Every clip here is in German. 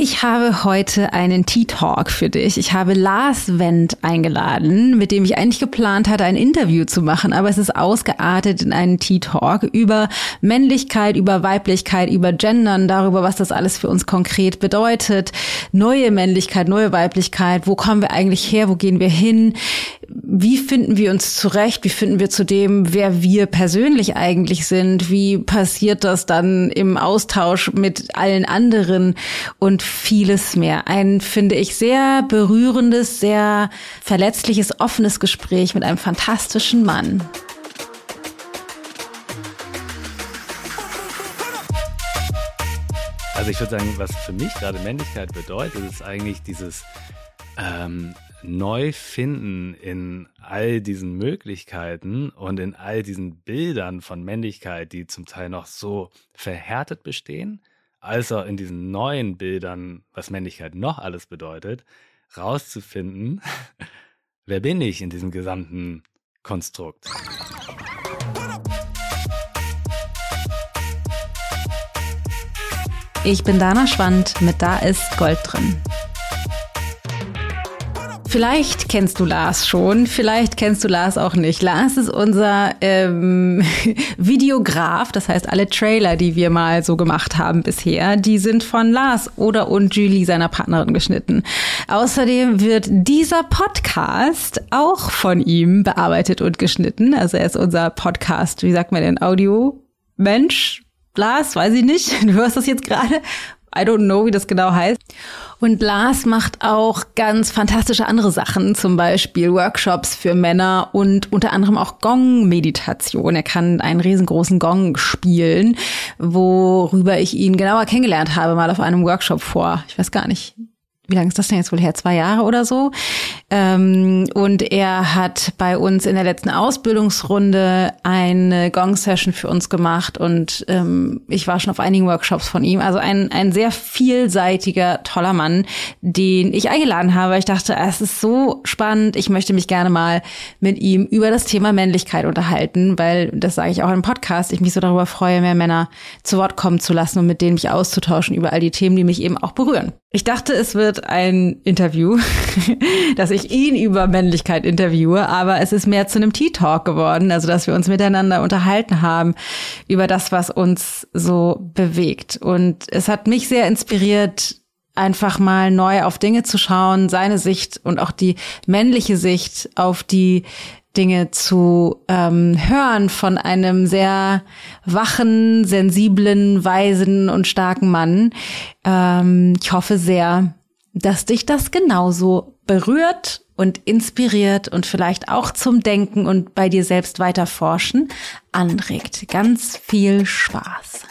Ich habe heute einen Tea Talk für dich. Ich habe Lars Wendt eingeladen, mit dem ich eigentlich geplant hatte, ein Interview zu machen, aber es ist ausgeartet in einen Tea Talk über Männlichkeit, über Weiblichkeit, über Gendern, darüber, was das alles für uns konkret bedeutet. Neue Männlichkeit, neue Weiblichkeit, wo kommen wir eigentlich her, wo gehen wir hin? Wie finden wir uns zurecht? Wie finden wir zu dem, wer wir persönlich eigentlich sind? Wie passiert das dann im Austausch mit allen anderen? Und vieles mehr. Ein, finde ich, sehr berührendes, sehr verletzliches, offenes Gespräch mit einem fantastischen Mann. Also ich würde sagen, was für mich gerade Männlichkeit bedeutet, ist eigentlich dieses ähm, Neufinden in all diesen Möglichkeiten und in all diesen Bildern von Männlichkeit, die zum Teil noch so verhärtet bestehen als auch in diesen neuen Bildern, was Männlichkeit noch alles bedeutet, rauszufinden, wer bin ich in diesem gesamten Konstrukt. Ich bin Dana Schwand mit Da ist Gold drin. Vielleicht kennst du Lars schon, vielleicht kennst du Lars auch nicht. Lars ist unser ähm, Videograf, das heißt alle Trailer, die wir mal so gemacht haben bisher, die sind von Lars oder und Julie, seiner Partnerin, geschnitten. Außerdem wird dieser Podcast auch von ihm bearbeitet und geschnitten. Also er ist unser Podcast, wie sagt man denn, Audio-Mensch? Lars, weiß ich nicht. Du hörst das jetzt gerade. I don't know, wie das genau heißt. Und Lars macht auch ganz fantastische andere Sachen, zum Beispiel Workshops für Männer und unter anderem auch Gong-Meditation. Er kann einen riesengroßen Gong spielen, worüber ich ihn genauer kennengelernt habe, mal auf einem Workshop vor, ich weiß gar nicht, wie lange ist das denn jetzt wohl her? Zwei Jahre oder so. Ähm, und er hat bei uns in der letzten Ausbildungsrunde eine Gong-Session für uns gemacht und ähm, ich war schon auf einigen Workshops von ihm. Also ein, ein sehr vielseitiger, toller Mann, den ich eingeladen habe. Ich dachte, es ist so spannend. Ich möchte mich gerne mal mit ihm über das Thema Männlichkeit unterhalten, weil, das sage ich auch im Podcast, ich mich so darüber freue, mehr Männer zu Wort kommen zu lassen und mit denen mich auszutauschen über all die Themen, die mich eben auch berühren. Ich dachte, es wird ein Interview, dass ich ihn über Männlichkeit interviewe, aber es ist mehr zu einem Tea Talk geworden, also dass wir uns miteinander unterhalten haben über das, was uns so bewegt. Und es hat mich sehr inspiriert, einfach mal neu auf Dinge zu schauen, seine Sicht und auch die männliche Sicht auf die Dinge zu ähm, hören von einem sehr wachen, sensiblen, weisen und starken Mann. Ähm, ich hoffe sehr, dass dich das genauso berührt und inspiriert und vielleicht auch zum Denken und bei dir selbst weiter forschen anregt. Ganz viel Spaß.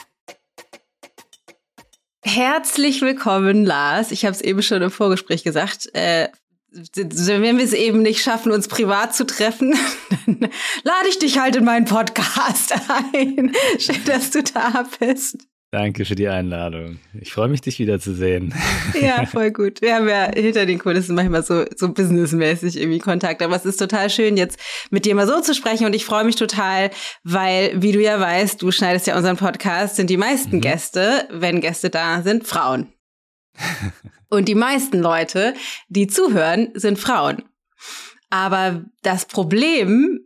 Herzlich willkommen, Lars. Ich habe es eben schon im Vorgespräch gesagt. Äh, wenn wir es eben nicht schaffen, uns privat zu treffen, dann lade ich dich halt in meinen Podcast ein. Schön, dass du da bist. Danke für die Einladung. Ich freue mich, dich wiederzusehen. Ja, voll gut. Wir haben ja hinter den Kulissen manchmal so, so businessmäßig irgendwie Kontakt. Aber es ist total schön, jetzt mit dir mal so zu sprechen. Und ich freue mich total, weil, wie du ja weißt, du schneidest ja unseren Podcast, sind die meisten mhm. Gäste, wenn Gäste da sind, Frauen. Und die meisten Leute, die zuhören, sind Frauen. Aber das Problem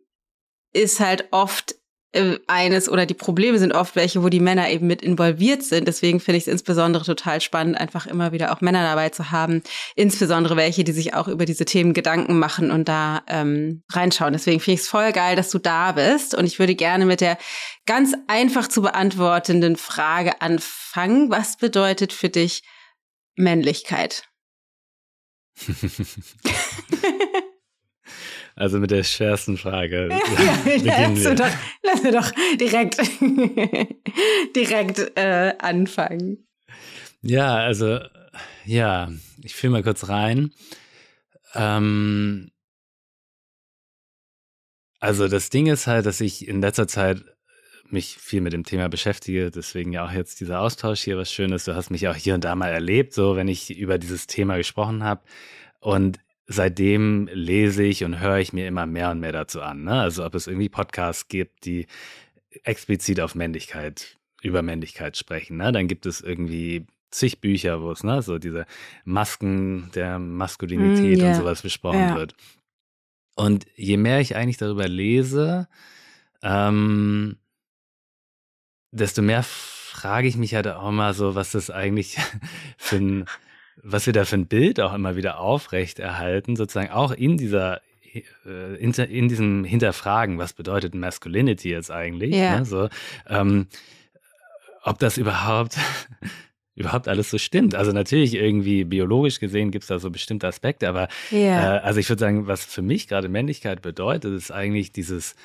ist halt oft äh, eines oder die Probleme sind oft welche, wo die Männer eben mit involviert sind. Deswegen finde ich es insbesondere total spannend, einfach immer wieder auch Männer dabei zu haben, insbesondere welche, die sich auch über diese Themen Gedanken machen und da ähm, reinschauen. Deswegen finde ich es voll geil, dass du da bist und ich würde gerne mit der ganz einfach zu beantwortenden Frage anfangen. Was bedeutet für dich Männlichkeit? also mit der schwersten Frage. ja, ja, lass, wir. Doch, lass mir doch direkt, direkt äh, anfangen. Ja, also ja, ich fühle mal kurz rein. Ähm, also das Ding ist halt, dass ich in letzter Zeit mich viel mit dem Thema beschäftige. Deswegen ja auch jetzt dieser Austausch hier, was Schönes. Du hast mich auch hier und da mal erlebt, so wenn ich über dieses Thema gesprochen habe. Und seitdem lese ich und höre ich mir immer mehr und mehr dazu an. Ne? Also ob es irgendwie Podcasts gibt, die explizit auf Männlichkeit, über Männlichkeit sprechen. Ne? Dann gibt es irgendwie zig Bücher, wo es ne, so diese Masken der Maskulinität mm, yeah. und sowas besprochen ja. wird. Und je mehr ich eigentlich darüber lese, ähm, desto mehr frage ich mich halt auch mal so, was das eigentlich für ein, was wir da für ein Bild auch immer wieder aufrecht erhalten, sozusagen auch in dieser äh, in, in diesem Hinterfragen, was bedeutet Masculinity jetzt eigentlich? Ja. Ne, so, ähm, ob das überhaupt überhaupt alles so stimmt. Also natürlich irgendwie biologisch gesehen gibt es da so bestimmte Aspekte, aber ja. äh, also ich würde sagen, was für mich gerade Männlichkeit bedeutet, ist eigentlich dieses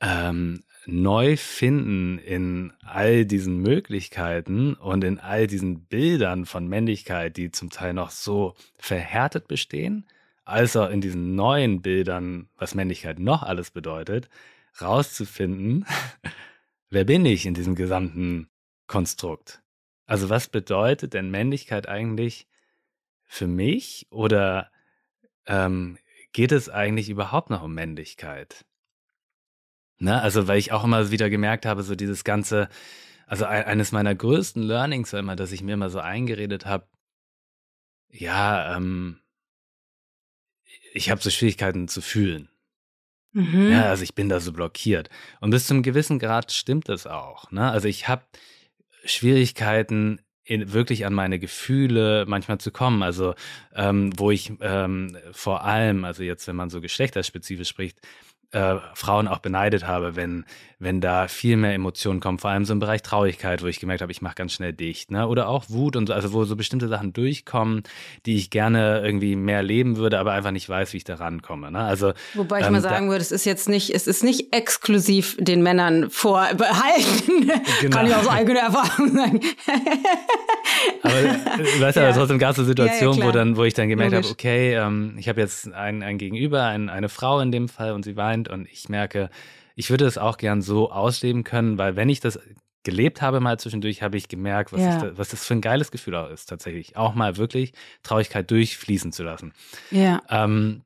ähm, Neufinden in all diesen Möglichkeiten und in all diesen Bildern von Männlichkeit, die zum Teil noch so verhärtet bestehen, als auch in diesen neuen Bildern, was Männlichkeit noch alles bedeutet, rauszufinden, wer bin ich in diesem gesamten Konstrukt? Also was bedeutet denn Männlichkeit eigentlich für mich oder ähm, geht es eigentlich überhaupt noch um Männlichkeit? Ne? Also weil ich auch immer wieder gemerkt habe, so dieses ganze, also eines meiner größten Learnings war immer, dass ich mir immer so eingeredet habe, ja, ähm, ich habe so Schwierigkeiten zu fühlen. Mhm. Ja, also ich bin da so blockiert. Und bis zum gewissen Grad stimmt das auch. Ne? Also ich habe Schwierigkeiten, in, wirklich an meine Gefühle manchmal zu kommen. Also ähm, wo ich ähm, vor allem, also jetzt, wenn man so geschlechterspezifisch spricht, äh, Frauen auch beneidet habe, wenn, wenn da viel mehr Emotionen kommen, vor allem so im Bereich Traurigkeit, wo ich gemerkt habe, ich mache ganz schnell dicht, ne? Oder auch Wut und so, also wo so bestimmte Sachen durchkommen, die ich gerne irgendwie mehr leben würde, aber einfach nicht weiß, wie ich da rankomme. Ne? Also, Wobei ich ähm, mal sagen würde, es ist jetzt nicht, es ist nicht exklusiv den Männern vorbehalten. Genau. Kann ich aus eigener Erfahrung sagen. aber äh, weißt du, ja. aber trotzdem gab es eine Situation, ja, ja, wo dann, wo ich dann gemerkt habe, okay, ähm, ich habe jetzt ein, ein Gegenüber, ein, eine Frau in dem Fall und sie weint und ich merke, ich würde es auch gern so ausleben können, weil wenn ich das gelebt habe mal zwischendurch, habe ich gemerkt, was, ja. da, was das für ein geiles Gefühl auch ist, tatsächlich. Auch mal wirklich Traurigkeit durchfließen zu lassen. Ja. Ähm,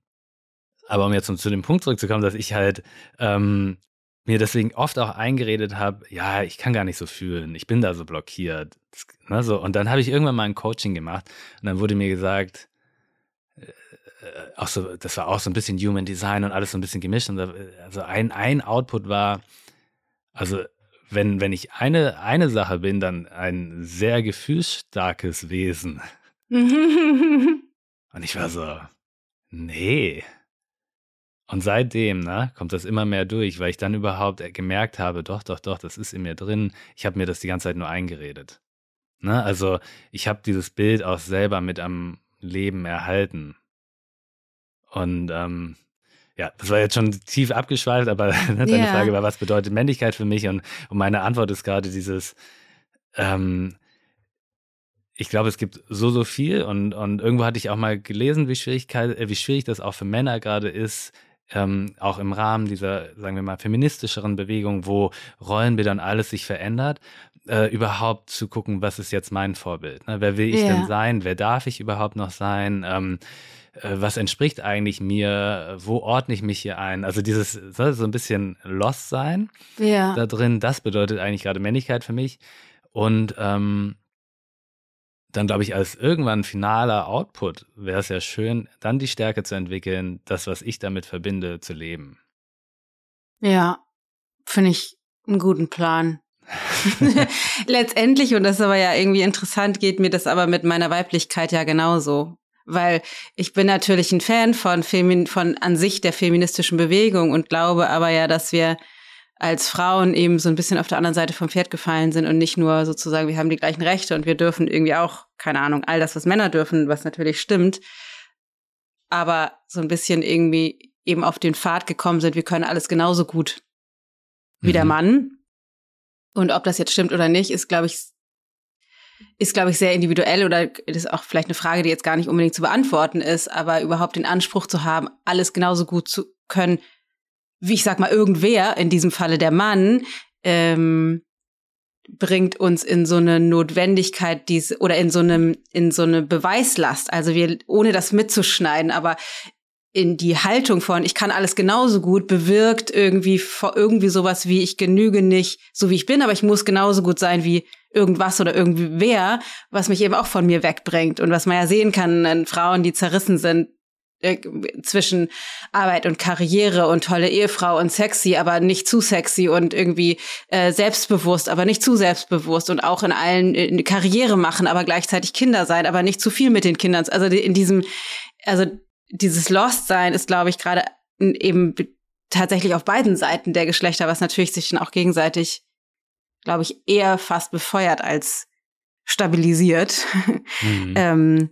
aber um jetzt zu dem Punkt zurückzukommen, dass ich halt ähm, mir deswegen oft auch eingeredet habe, ja, ich kann gar nicht so fühlen, ich bin da so blockiert. Ne, so. Und dann habe ich irgendwann mal ein Coaching gemacht und dann wurde mir gesagt, auch so, das war auch so ein bisschen Human Design und alles so ein bisschen gemischt. Und da, also ein, ein Output war, also wenn, wenn ich eine, eine Sache bin, dann ein sehr gefühlsstarkes Wesen. und ich war so, nee. Und seitdem, ne, kommt das immer mehr durch, weil ich dann überhaupt gemerkt habe, doch, doch, doch, das ist in mir drin. Ich habe mir das die ganze Zeit nur eingeredet. Ne? Also ich habe dieses Bild auch selber mit am Leben erhalten. Und ähm, ja, das war jetzt schon tief abgeschweift, aber ne, deine yeah. Frage war, was bedeutet Männlichkeit für mich? Und, und meine Antwort ist gerade dieses, ähm, ich glaube, es gibt so, so viel und, und irgendwo hatte ich auch mal gelesen, wie, Schwierigkeit, äh, wie schwierig das auch für Männer gerade ist, ähm, auch im Rahmen dieser, sagen wir mal, feministischeren Bewegung, wo Rollenbilder und alles sich verändert, äh, überhaupt zu gucken, was ist jetzt mein Vorbild? Ne? Wer will ich yeah. denn sein? Wer darf ich überhaupt noch sein? Ähm, äh, was entspricht eigentlich mir, wo ordne ich mich hier ein? Also dieses soll so ein bisschen lost sein ja. da drin, das bedeutet eigentlich gerade Männlichkeit für mich. Und ähm, dann glaube ich, als irgendwann finaler Output wäre es ja schön, dann die Stärke zu entwickeln, das, was ich damit verbinde, zu leben. Ja, finde ich einen guten Plan. Letztendlich, und das ist aber ja irgendwie interessant, geht mir das aber mit meiner Weiblichkeit ja genauso weil ich bin natürlich ein Fan von Femin von an sich der feministischen Bewegung und glaube aber ja, dass wir als Frauen eben so ein bisschen auf der anderen Seite vom Pferd gefallen sind und nicht nur sozusagen, wir haben die gleichen Rechte und wir dürfen irgendwie auch, keine Ahnung, all das, was Männer dürfen, was natürlich stimmt, aber so ein bisschen irgendwie eben auf den Pfad gekommen sind, wir können alles genauso gut wie mhm. der Mann. Und ob das jetzt stimmt oder nicht, ist, glaube ich, ist, glaube ich, sehr individuell oder ist auch vielleicht eine Frage, die jetzt gar nicht unbedingt zu beantworten ist, aber überhaupt den Anspruch zu haben, alles genauso gut zu können, wie ich sag mal, irgendwer, in diesem Falle der Mann, ähm, bringt uns in so eine Notwendigkeit diese oder in so einem in so eine Beweislast. Also wir ohne das mitzuschneiden aber in die Haltung von ich kann alles genauso gut bewirkt irgendwie irgendwie sowas wie ich genüge nicht so wie ich bin aber ich muss genauso gut sein wie irgendwas oder irgendwer, was mich eben auch von mir wegbringt und was man ja sehen kann an Frauen, die zerrissen sind äh, zwischen Arbeit und Karriere und tolle Ehefrau und sexy, aber nicht zu sexy und irgendwie äh, selbstbewusst, aber nicht zu selbstbewusst und auch in allen in Karriere machen, aber gleichzeitig Kinder sein, aber nicht zu viel mit den Kindern. Also in diesem, also dieses Lost sein ist, glaube ich, gerade eben tatsächlich auf beiden Seiten der Geschlechter, was natürlich sich dann auch gegenseitig glaube ich, eher fast befeuert als stabilisiert. Mhm. ähm,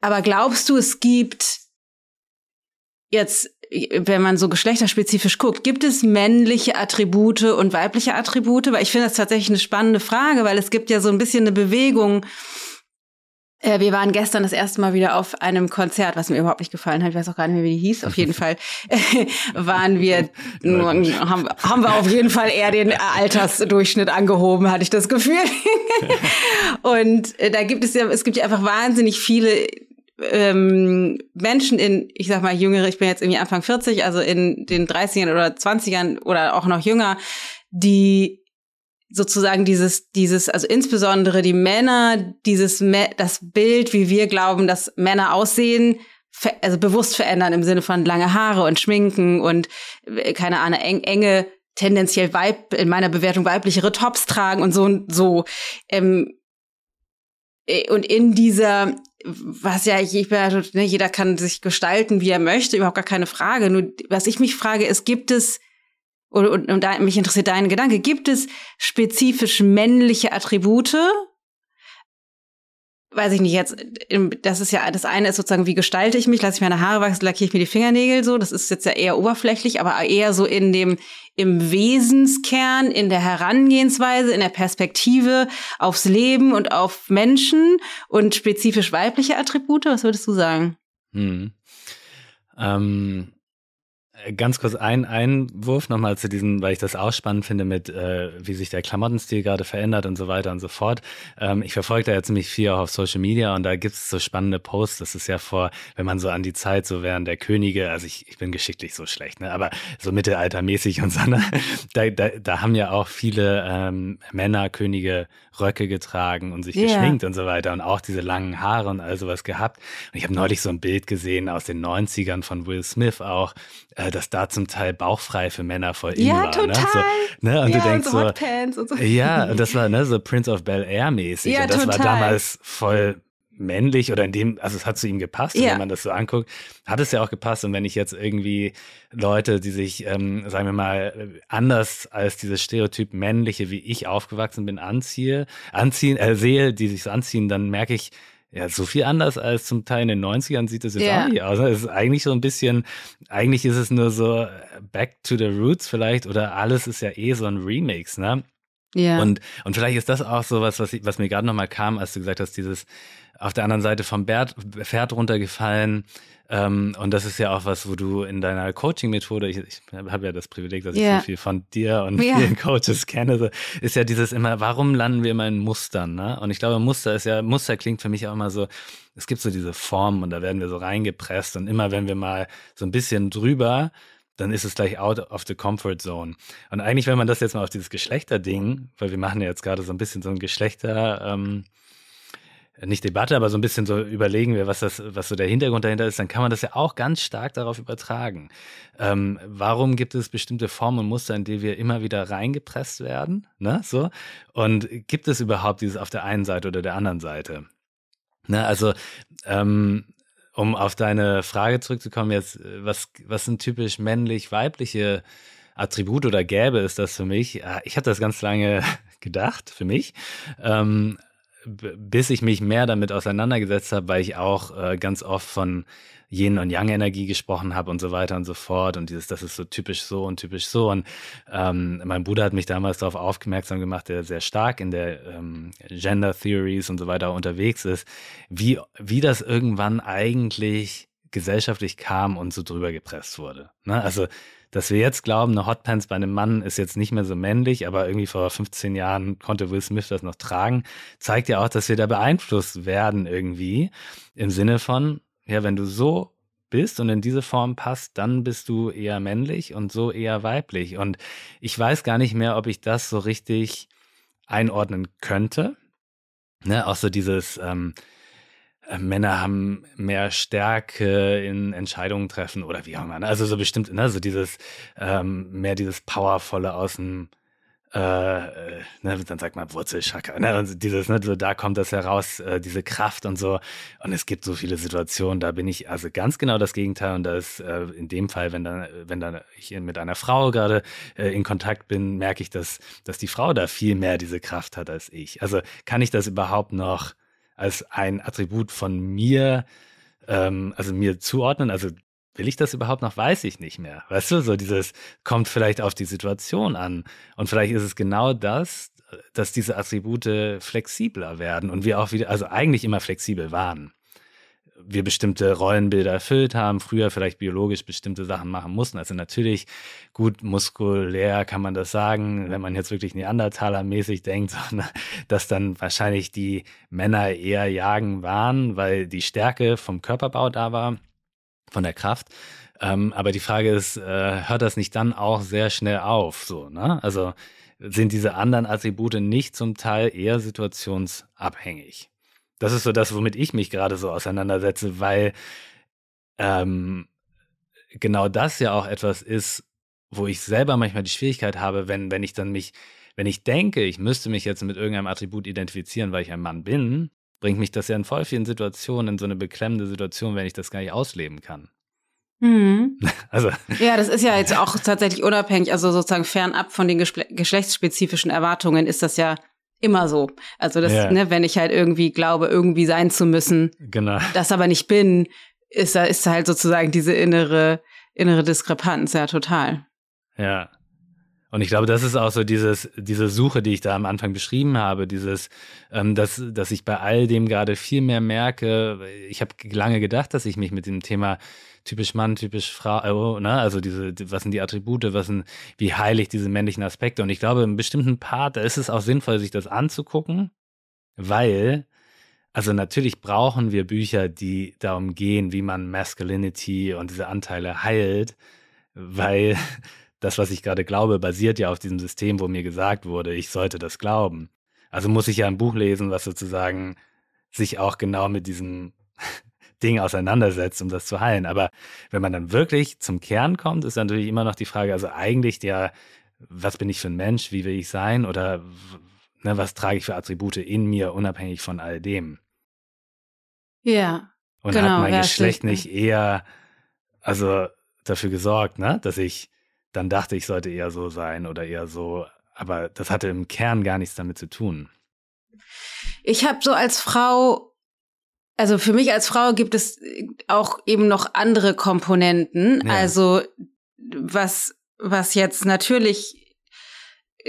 aber glaubst du, es gibt jetzt, wenn man so geschlechterspezifisch guckt, gibt es männliche Attribute und weibliche Attribute? Weil ich finde das tatsächlich eine spannende Frage, weil es gibt ja so ein bisschen eine Bewegung äh, wir waren gestern das erste Mal wieder auf einem Konzert, was mir überhaupt nicht gefallen hat. Ich weiß auch gar nicht mehr, wie die hieß. Auf jeden Fall waren wir, haben, haben wir auf jeden Fall eher den Altersdurchschnitt angehoben, hatte ich das Gefühl. Und äh, da gibt es ja, es gibt ja einfach wahnsinnig viele ähm, Menschen in, ich sag mal jüngere, ich bin jetzt irgendwie Anfang 40, also in den 30ern oder 20ern oder auch noch jünger, die sozusagen dieses, dieses, also insbesondere die Männer, dieses, das Bild, wie wir glauben, dass Männer aussehen, also bewusst verändern im Sinne von lange Haare und Schminken und äh, keine Ahnung, eng, enge, tendenziell weib, in meiner Bewertung weiblichere Tops tragen und so und so. Ähm, äh, und in dieser, was ja, ich, ne, jeder kann sich gestalten, wie er möchte, überhaupt gar keine Frage. Nur was ich mich frage, ist, gibt es und, und, und da, mich interessiert dein Gedanke, gibt es spezifisch männliche Attribute? Weiß ich nicht, jetzt, das ist ja, das eine ist sozusagen, wie gestalte ich mich, lasse ich meine Haare wachsen, lackiere ich mir die Fingernägel so, das ist jetzt ja eher oberflächlich, aber eher so in dem, im Wesenskern, in der Herangehensweise, in der Perspektive aufs Leben und auf Menschen und spezifisch weibliche Attribute, was würdest du sagen? Hm. Ähm Ganz kurz ein Einwurf nochmal zu diesem, weil ich das auch spannend finde mit, äh, wie sich der Klamottenstil gerade verändert und so weiter und so fort. Ähm, ich verfolge da ja ziemlich viel auch auf Social Media und da gibt es so spannende Posts. Das ist ja vor, wenn man so an die Zeit so während der Könige, also ich, ich bin geschichtlich so schlecht, ne? aber so mittelaltermäßig und so, ne? da, da, da haben ja auch viele ähm, Männer, Könige Röcke getragen und sich yeah. geschminkt und so weiter und auch diese langen Haare und all sowas gehabt. Und ich habe neulich so ein Bild gesehen aus den 90ern von Will Smith auch, äh, dass da zum Teil bauchfrei für Männer voll in ja, war. Total. Ne? So, ne? Und ja, du denkst so, so, ja, und das war ne, so Prince of Bel Air mäßig. Ja, und das total. war damals voll männlich oder in dem, also es hat zu ihm gepasst, ja. wenn man das so anguckt, hat es ja auch gepasst. Und wenn ich jetzt irgendwie Leute, die sich, ähm, sagen wir mal, anders als dieses Stereotyp männliche, wie ich aufgewachsen bin, anziehe, anziehen, äh, sehe, die sich so anziehen, dann merke ich, ja, so viel anders als zum Teil in den 90ern sieht es jetzt ja. auch nicht aus. Es ist eigentlich so ein bisschen, eigentlich ist es nur so back to the roots vielleicht oder alles ist ja eh so ein Remix, ne? Ja. Und, und vielleicht ist das auch so was, was, ich, was mir gerade nochmal kam, als du gesagt hast, dieses auf der anderen Seite vom Bert, Pferd runtergefallen. Ähm, und das ist ja auch was, wo du in deiner Coaching-Methode, ich, ich habe ja das Privileg, dass ich yeah. so viel von dir und yeah. vielen Coaches kenne, so, ist ja dieses immer, warum landen wir immer in Mustern? Ne? Und ich glaube, Muster ist ja, Muster klingt für mich auch immer so, es gibt so diese Formen und da werden wir so reingepresst und immer wenn wir mal so ein bisschen drüber, dann ist es gleich out of the comfort zone. Und eigentlich, wenn man das jetzt mal auf dieses Geschlechterding, weil wir machen ja jetzt gerade so ein bisschen so ein Geschlechter, ähm, nicht Debatte, aber so ein bisschen so überlegen wir, was das, was so der Hintergrund dahinter ist, dann kann man das ja auch ganz stark darauf übertragen. Ähm, warum gibt es bestimmte Formen und Muster, in die wir immer wieder reingepresst werden? Ne? So. Und gibt es überhaupt dieses auf der einen Seite oder der anderen Seite? Ne? Also, ähm, um auf deine Frage zurückzukommen, jetzt, was, was sind typisch männlich-weibliche Attribute oder gäbe es das für mich? Ich habe das ganz lange gedacht, für mich. Ähm, bis ich mich mehr damit auseinandergesetzt habe, weil ich auch äh, ganz oft von Yin und Yang Energie gesprochen habe und so weiter und so fort und dieses, das ist so typisch so und typisch so und ähm, mein Bruder hat mich damals darauf aufmerksam gemacht, der sehr stark in der ähm, Gender Theories und so weiter unterwegs ist, wie wie das irgendwann eigentlich gesellschaftlich kam und so drüber gepresst wurde. Ne? Also dass wir jetzt glauben, eine Hotpants bei einem Mann ist jetzt nicht mehr so männlich, aber irgendwie vor 15 Jahren konnte Will Smith das noch tragen, zeigt ja auch, dass wir da beeinflusst werden irgendwie im Sinne von, ja, wenn du so bist und in diese Form passt, dann bist du eher männlich und so eher weiblich. Und ich weiß gar nicht mehr, ob ich das so richtig einordnen könnte. Ne, auch so dieses, ähm, äh, Männer haben mehr Stärke in Entscheidungen treffen oder wie auch immer. Ne? Also so bestimmt, ne, so dieses, ähm, mehr dieses Powervolle aus dem, äh, äh, ne, dann sagt man Wurzelchakra, ne, und dieses, ne, so da kommt das heraus, äh, diese Kraft und so. Und es gibt so viele Situationen, da bin ich also ganz genau das Gegenteil. Und das äh, in dem Fall, wenn dann, wenn dann ich mit einer Frau gerade äh, in Kontakt bin, merke ich, dass, dass die Frau da viel mehr diese Kraft hat als ich. Also kann ich das überhaupt noch als ein Attribut von mir, ähm, also mir zuordnen? Also will ich das überhaupt noch, weiß ich nicht mehr. Weißt du, so dieses kommt vielleicht auf die Situation an. Und vielleicht ist es genau das, dass diese Attribute flexibler werden und wir auch wieder, also eigentlich immer flexibel waren. Wir bestimmte Rollenbilder erfüllt haben, früher vielleicht biologisch bestimmte Sachen machen mussten. Also natürlich gut muskulär kann man das sagen, wenn man jetzt wirklich Neandertaler-mäßig denkt, dass dann wahrscheinlich die Männer eher jagen waren, weil die Stärke vom Körperbau da war von der Kraft. Ähm, aber die Frage ist, äh, hört das nicht dann auch sehr schnell auf? So, ne? Also sind diese anderen Attribute nicht zum Teil eher situationsabhängig? Das ist so das, womit ich mich gerade so auseinandersetze, weil ähm, genau das ja auch etwas ist, wo ich selber manchmal die Schwierigkeit habe, wenn, wenn ich dann mich, wenn ich denke, ich müsste mich jetzt mit irgendeinem Attribut identifizieren, weil ich ein Mann bin, bringt mich das ja in voll vielen Situationen in so eine beklemmende Situation, wenn ich das gar nicht ausleben kann. Mhm. Also. Ja, das ist ja jetzt auch tatsächlich unabhängig, also sozusagen fernab von den geschlechtsspezifischen Erwartungen ist das ja immer so. Also das, yeah. ne, wenn ich halt irgendwie glaube, irgendwie sein zu müssen, genau. das aber nicht bin, ist da ist halt sozusagen diese innere innere Diskrepanz, ja total. Ja. Und ich glaube, das ist auch so dieses, diese Suche, die ich da am Anfang beschrieben habe, dieses, ähm, dass, dass ich bei all dem gerade viel mehr merke. Ich habe lange gedacht, dass ich mich mit dem Thema typisch Mann, typisch Frau, ne, also diese, was sind die Attribute, was sind, wie heilig diese männlichen Aspekte. Und ich glaube, in bestimmten Part, da ist es auch sinnvoll, sich das anzugucken, weil also natürlich brauchen wir Bücher, die darum gehen, wie man Masculinity und diese Anteile heilt, weil das, was ich gerade glaube, basiert ja auf diesem System, wo mir gesagt wurde, ich sollte das glauben. Also muss ich ja ein Buch lesen, was sozusagen sich auch genau mit diesem Ding auseinandersetzt, um das zu heilen. Aber wenn man dann wirklich zum Kern kommt, ist natürlich immer noch die Frage, also eigentlich der, was bin ich für ein Mensch, wie will ich sein oder ne, was trage ich für Attribute in mir, unabhängig von all dem. Ja. Und genau, hat mein Geschlecht nicht eher, also dafür gesorgt, ne, dass ich dann dachte ich, sollte eher so sein oder eher so. Aber das hatte im Kern gar nichts damit zu tun. Ich habe so als Frau, also für mich als Frau gibt es auch eben noch andere Komponenten. Ja. Also was, was jetzt natürlich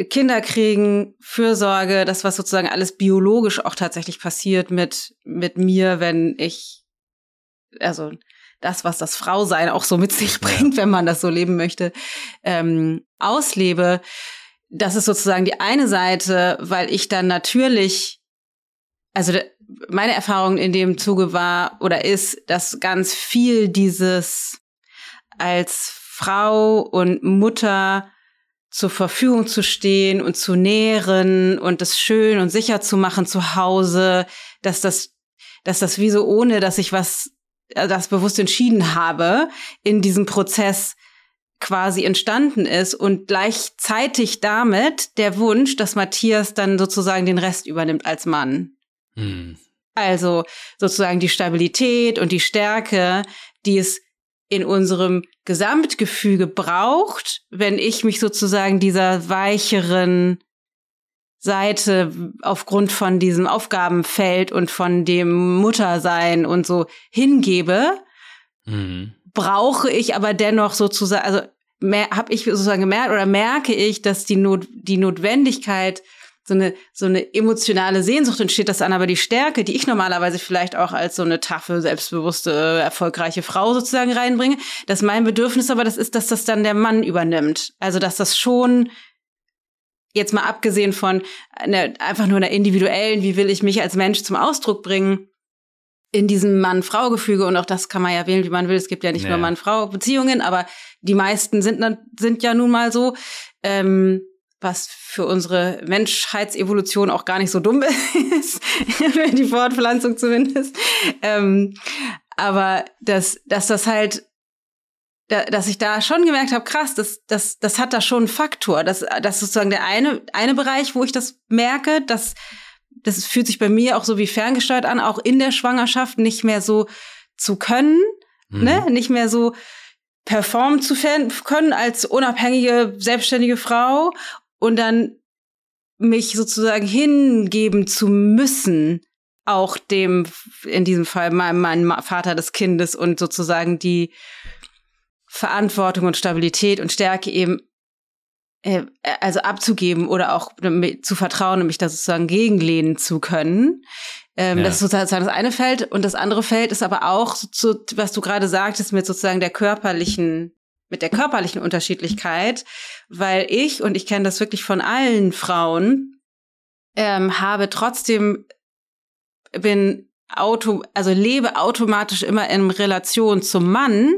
Kinder kriegen, Fürsorge, das, was sozusagen alles biologisch auch tatsächlich passiert mit, mit mir, wenn ich, also das, was das Frausein auch so mit sich bringt, wenn man das so leben möchte, ähm, auslebe. Das ist sozusagen die eine Seite, weil ich dann natürlich, also meine Erfahrung in dem Zuge war oder ist, dass ganz viel dieses als Frau und Mutter zur Verfügung zu stehen und zu nähren und das schön und sicher zu machen zu Hause, dass das, dass das wie so ohne, dass ich was äh, das bewusst entschieden habe, in diesem Prozess quasi entstanden ist und gleichzeitig damit der Wunsch, dass Matthias dann sozusagen den Rest übernimmt als Mann. Hm. Also sozusagen die Stabilität und die Stärke, die es in unserem Gesamtgefüge braucht, wenn ich mich sozusagen dieser weicheren Seite aufgrund von diesem Aufgabenfeld und von dem Muttersein und so hingebe, mhm. brauche ich aber dennoch sozusagen, also habe ich sozusagen gemerkt oder merke ich, dass die, Not, die Notwendigkeit, so eine, so eine emotionale Sehnsucht entsteht, dass dann aber die Stärke, die ich normalerweise vielleicht auch als so eine taffe, selbstbewusste, erfolgreiche Frau sozusagen reinbringe, dass mein Bedürfnis aber das ist, dass das dann der Mann übernimmt. Also, dass das schon jetzt mal abgesehen von ne, einfach nur einer individuellen, wie will ich mich als Mensch zum Ausdruck bringen, in diesem Mann-Frau-Gefüge und auch das kann man ja wählen, wie man will. Es gibt ja nicht nee. nur Mann-Frau-Beziehungen, aber die meisten sind, sind ja nun mal so. Ähm, was für unsere Menschheitsevolution auch gar nicht so dumm ist, die Fortpflanzung zumindest. Ähm, aber dass, dass das halt, da, dass ich da schon gemerkt habe, krass, das, das, das hat da schon einen Faktor. Das, das ist sozusagen der eine, eine Bereich, wo ich das merke, dass das fühlt sich bei mir auch so wie ferngesteuert an, auch in der Schwangerschaft nicht mehr so zu können, mhm. ne, nicht mehr so performen zu können als unabhängige, selbstständige Frau und dann mich sozusagen hingeben zu müssen, auch dem, in diesem Fall meinem, meinem Vater des Kindes und sozusagen die Verantwortung und Stabilität und Stärke eben äh, also abzugeben oder auch zu vertrauen und mich da sozusagen gegenlehnen zu können. Ähm, ja. Das ist sozusagen das eine Feld. Und das andere Feld ist aber auch, so, was du gerade sagtest, mit sozusagen der körperlichen, mit der körperlichen Unterschiedlichkeit, weil ich, und ich kenne das wirklich von allen Frauen, ähm, habe trotzdem, bin auto, also lebe automatisch immer in Relation zum Mann,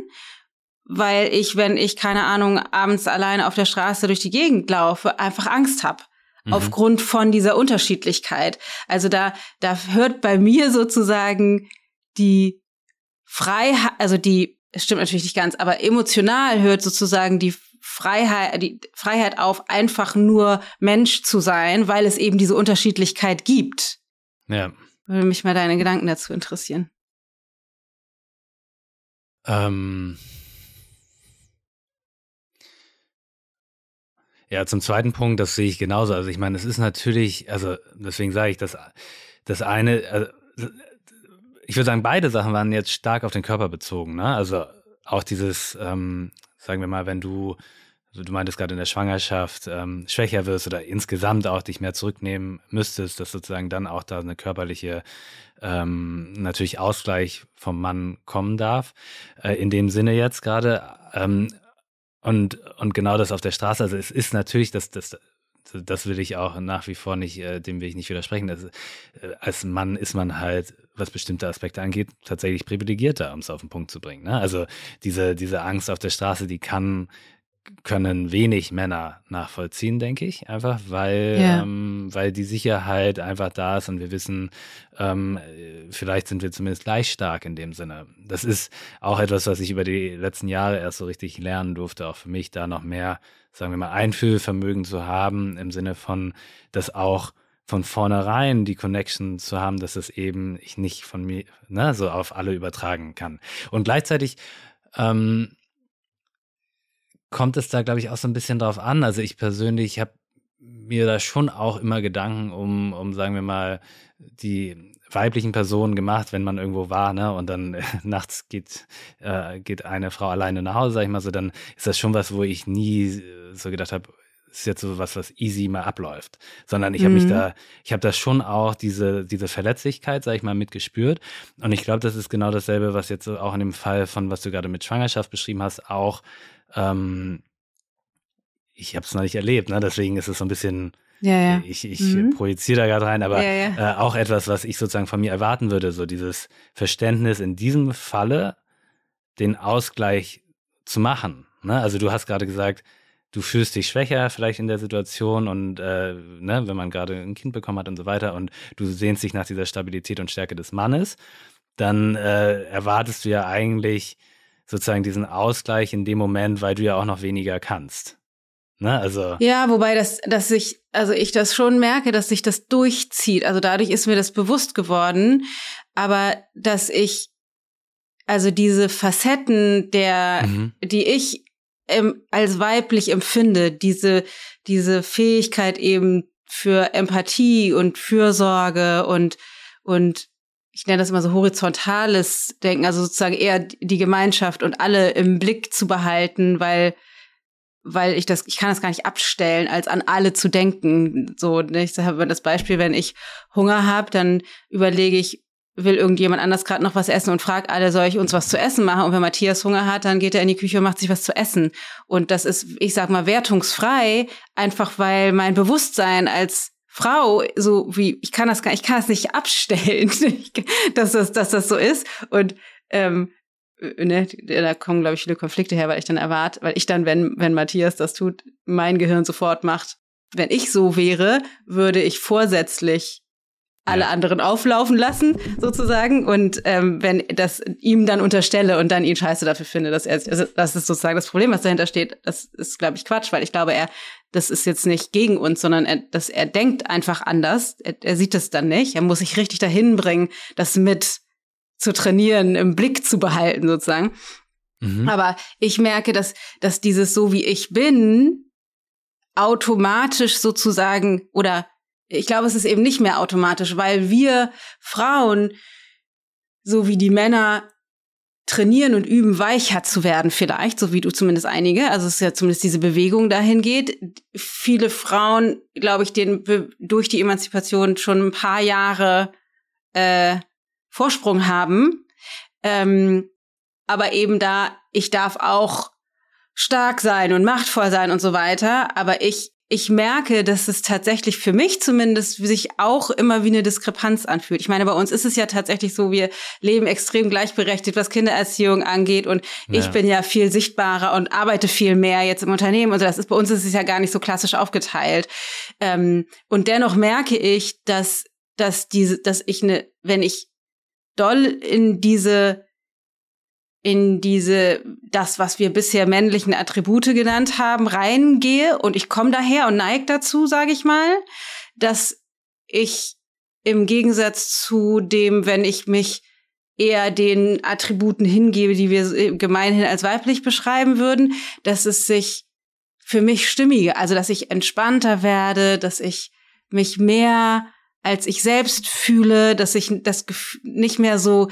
weil ich, wenn ich, keine Ahnung, abends alleine auf der Straße durch die Gegend laufe, einfach Angst habe. Mhm. Aufgrund von dieser Unterschiedlichkeit. Also da, da hört bei mir sozusagen die Freiheit, also die, es stimmt natürlich nicht ganz, aber emotional hört sozusagen die Freiheit, die Freiheit auf, einfach nur Mensch zu sein, weil es eben diese Unterschiedlichkeit gibt. Ja. Würde mich mal deine Gedanken dazu interessieren. Ähm, Ja, zum zweiten Punkt, das sehe ich genauso. Also ich meine, es ist natürlich, also deswegen sage ich, dass das eine, also, ich würde sagen, beide Sachen waren jetzt stark auf den Körper bezogen. Ne? Also auch dieses, ähm, sagen wir mal, wenn du, du meintest gerade in der Schwangerschaft, ähm, schwächer wirst oder insgesamt auch dich mehr zurücknehmen müsstest, dass sozusagen dann auch da eine körperliche ähm, natürlich Ausgleich vom Mann kommen darf. Äh, in dem Sinne jetzt gerade. Ähm, und, und genau das auf der Straße, also es ist natürlich, das, das, das will ich auch nach wie vor nicht, äh, dem will ich nicht widersprechen. Also, äh, als Mann ist man halt, was bestimmte Aspekte angeht, tatsächlich privilegierter, um es auf den Punkt zu bringen. Ne? Also diese, diese Angst auf der Straße, die kann können wenig Männer nachvollziehen, denke ich, einfach, weil, ja. ähm, weil die Sicherheit einfach da ist und wir wissen, ähm, vielleicht sind wir zumindest gleich stark in dem Sinne. Das ist auch etwas, was ich über die letzten Jahre erst so richtig lernen durfte, auch für mich da noch mehr, sagen wir mal, Einfühlvermögen zu haben, im Sinne von, dass auch von vornherein die Connection zu haben, dass es eben ich nicht von mir ne, so auf alle übertragen kann. Und gleichzeitig ähm, kommt es da, glaube ich, auch so ein bisschen drauf an. Also ich persönlich habe mir da schon auch immer Gedanken um, um, sagen wir mal, die weiblichen Personen gemacht, wenn man irgendwo war, ne, und dann äh, nachts geht, äh, geht eine Frau alleine nach Hause, sag ich mal so, dann ist das schon was, wo ich nie so gedacht habe, ist jetzt so was, was easy mal abläuft, sondern ich habe mhm. mich da, ich habe da schon auch diese, diese Verletzlichkeit, sag ich mal, mitgespürt. Und ich glaube, das ist genau dasselbe, was jetzt auch in dem Fall von, was du gerade mit Schwangerschaft beschrieben hast, auch ähm, ich habe es noch nicht erlebt, ne? deswegen ist es so ein bisschen, ja, ja. ich, ich mhm. projiziere da gerade rein, aber ja, äh, auch etwas, was ich sozusagen von mir erwarten würde, so dieses Verständnis in diesem Falle, den Ausgleich zu machen. Ne? Also du hast gerade gesagt, du fühlst dich schwächer vielleicht in der Situation und äh, ne, wenn man gerade ein Kind bekommen hat und so weiter und du sehnst dich nach dieser Stabilität und Stärke des Mannes, dann äh, erwartest du ja eigentlich sozusagen diesen Ausgleich in dem Moment, weil du ja auch noch weniger kannst. Ne, also. Ja, wobei das, dass ich, also ich das schon merke, dass sich das durchzieht. Also dadurch ist mir das bewusst geworden. Aber dass ich, also diese Facetten der, mhm. die ich ähm, als weiblich empfinde, diese, diese Fähigkeit eben für Empathie und Fürsorge und, und ich nenne das immer so horizontales Denken, also sozusagen eher die Gemeinschaft und alle im Blick zu behalten, weil weil ich das, ich kann das gar nicht abstellen, als an alle zu denken. So, ne, ich habe das Beispiel, wenn ich Hunger habe, dann überlege ich, will irgendjemand anders gerade noch was essen und fragt alle, soll ich uns was zu essen machen? Und wenn Matthias Hunger hat, dann geht er in die Küche und macht sich was zu essen. Und das ist, ich sag mal, wertungsfrei, einfach weil mein Bewusstsein als Frau, so wie, ich kann das gar, ich kann das nicht abstellen, dass das, dass das so ist. Und ähm, ne, da kommen, glaube ich, viele Konflikte her, weil ich dann erwarte, weil ich dann, wenn, wenn Matthias das tut, mein Gehirn sofort macht, wenn ich so wäre, würde ich vorsätzlich alle anderen auflaufen lassen, sozusagen. Und ähm, wenn das ihm dann unterstelle und dann ihn scheiße dafür finde, dass er, also das ist sozusagen das Problem, was dahinter steht, das ist, glaube ich, Quatsch, weil ich glaube, er, das ist jetzt nicht gegen uns, sondern er, dass er denkt einfach anders. Er, er sieht es dann nicht. Er muss sich richtig dahin bringen, das mit zu trainieren, im Blick zu behalten, sozusagen. Mhm. Aber ich merke, dass, dass dieses so wie ich bin, automatisch sozusagen oder ich glaube, es ist eben nicht mehr automatisch, weil wir Frauen, so wie die Männer, trainieren und üben, weicher zu werden, vielleicht, so wie du zumindest einige. Also es ist ja zumindest diese Bewegung dahin geht. Viele Frauen, glaube ich, denen durch die Emanzipation schon ein paar Jahre äh, Vorsprung haben. Ähm, aber eben da, ich darf auch stark sein und machtvoll sein und so weiter. Aber ich ich merke, dass es tatsächlich für mich zumindest sich auch immer wie eine Diskrepanz anfühlt. Ich meine, bei uns ist es ja tatsächlich so, wir leben extrem gleichberechtigt, was Kindererziehung angeht und ja. ich bin ja viel sichtbarer und arbeite viel mehr jetzt im Unternehmen und so. Das ist bei uns ist es ja gar nicht so klassisch aufgeteilt. Ähm, und dennoch merke ich, dass dass diese, dass ich eine, wenn ich doll in diese in diese, das, was wir bisher männlichen Attribute genannt haben, reingehe und ich komme daher und neige dazu, sage ich mal, dass ich im Gegensatz zu dem, wenn ich mich eher den Attributen hingebe, die wir gemeinhin als weiblich beschreiben würden, dass es sich für mich stimmige, also dass ich entspannter werde, dass ich mich mehr als ich selbst fühle, dass ich das nicht mehr so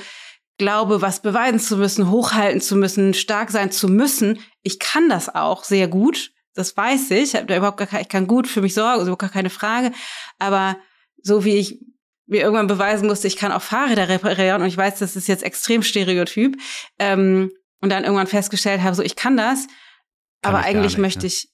glaube, was beweisen zu müssen, hochhalten zu müssen, stark sein zu müssen. Ich kann das auch sehr gut. Das weiß ich. Ich, hab da überhaupt gar ich kann gut für mich sorgen, überhaupt gar keine Frage. Aber so wie ich mir irgendwann beweisen musste, ich kann auch Fahrräder reparieren und ich weiß, das ist jetzt extrem stereotyp. Ähm, und dann irgendwann festgestellt habe, so ich kann das, kann aber eigentlich nicht, möchte ne? ich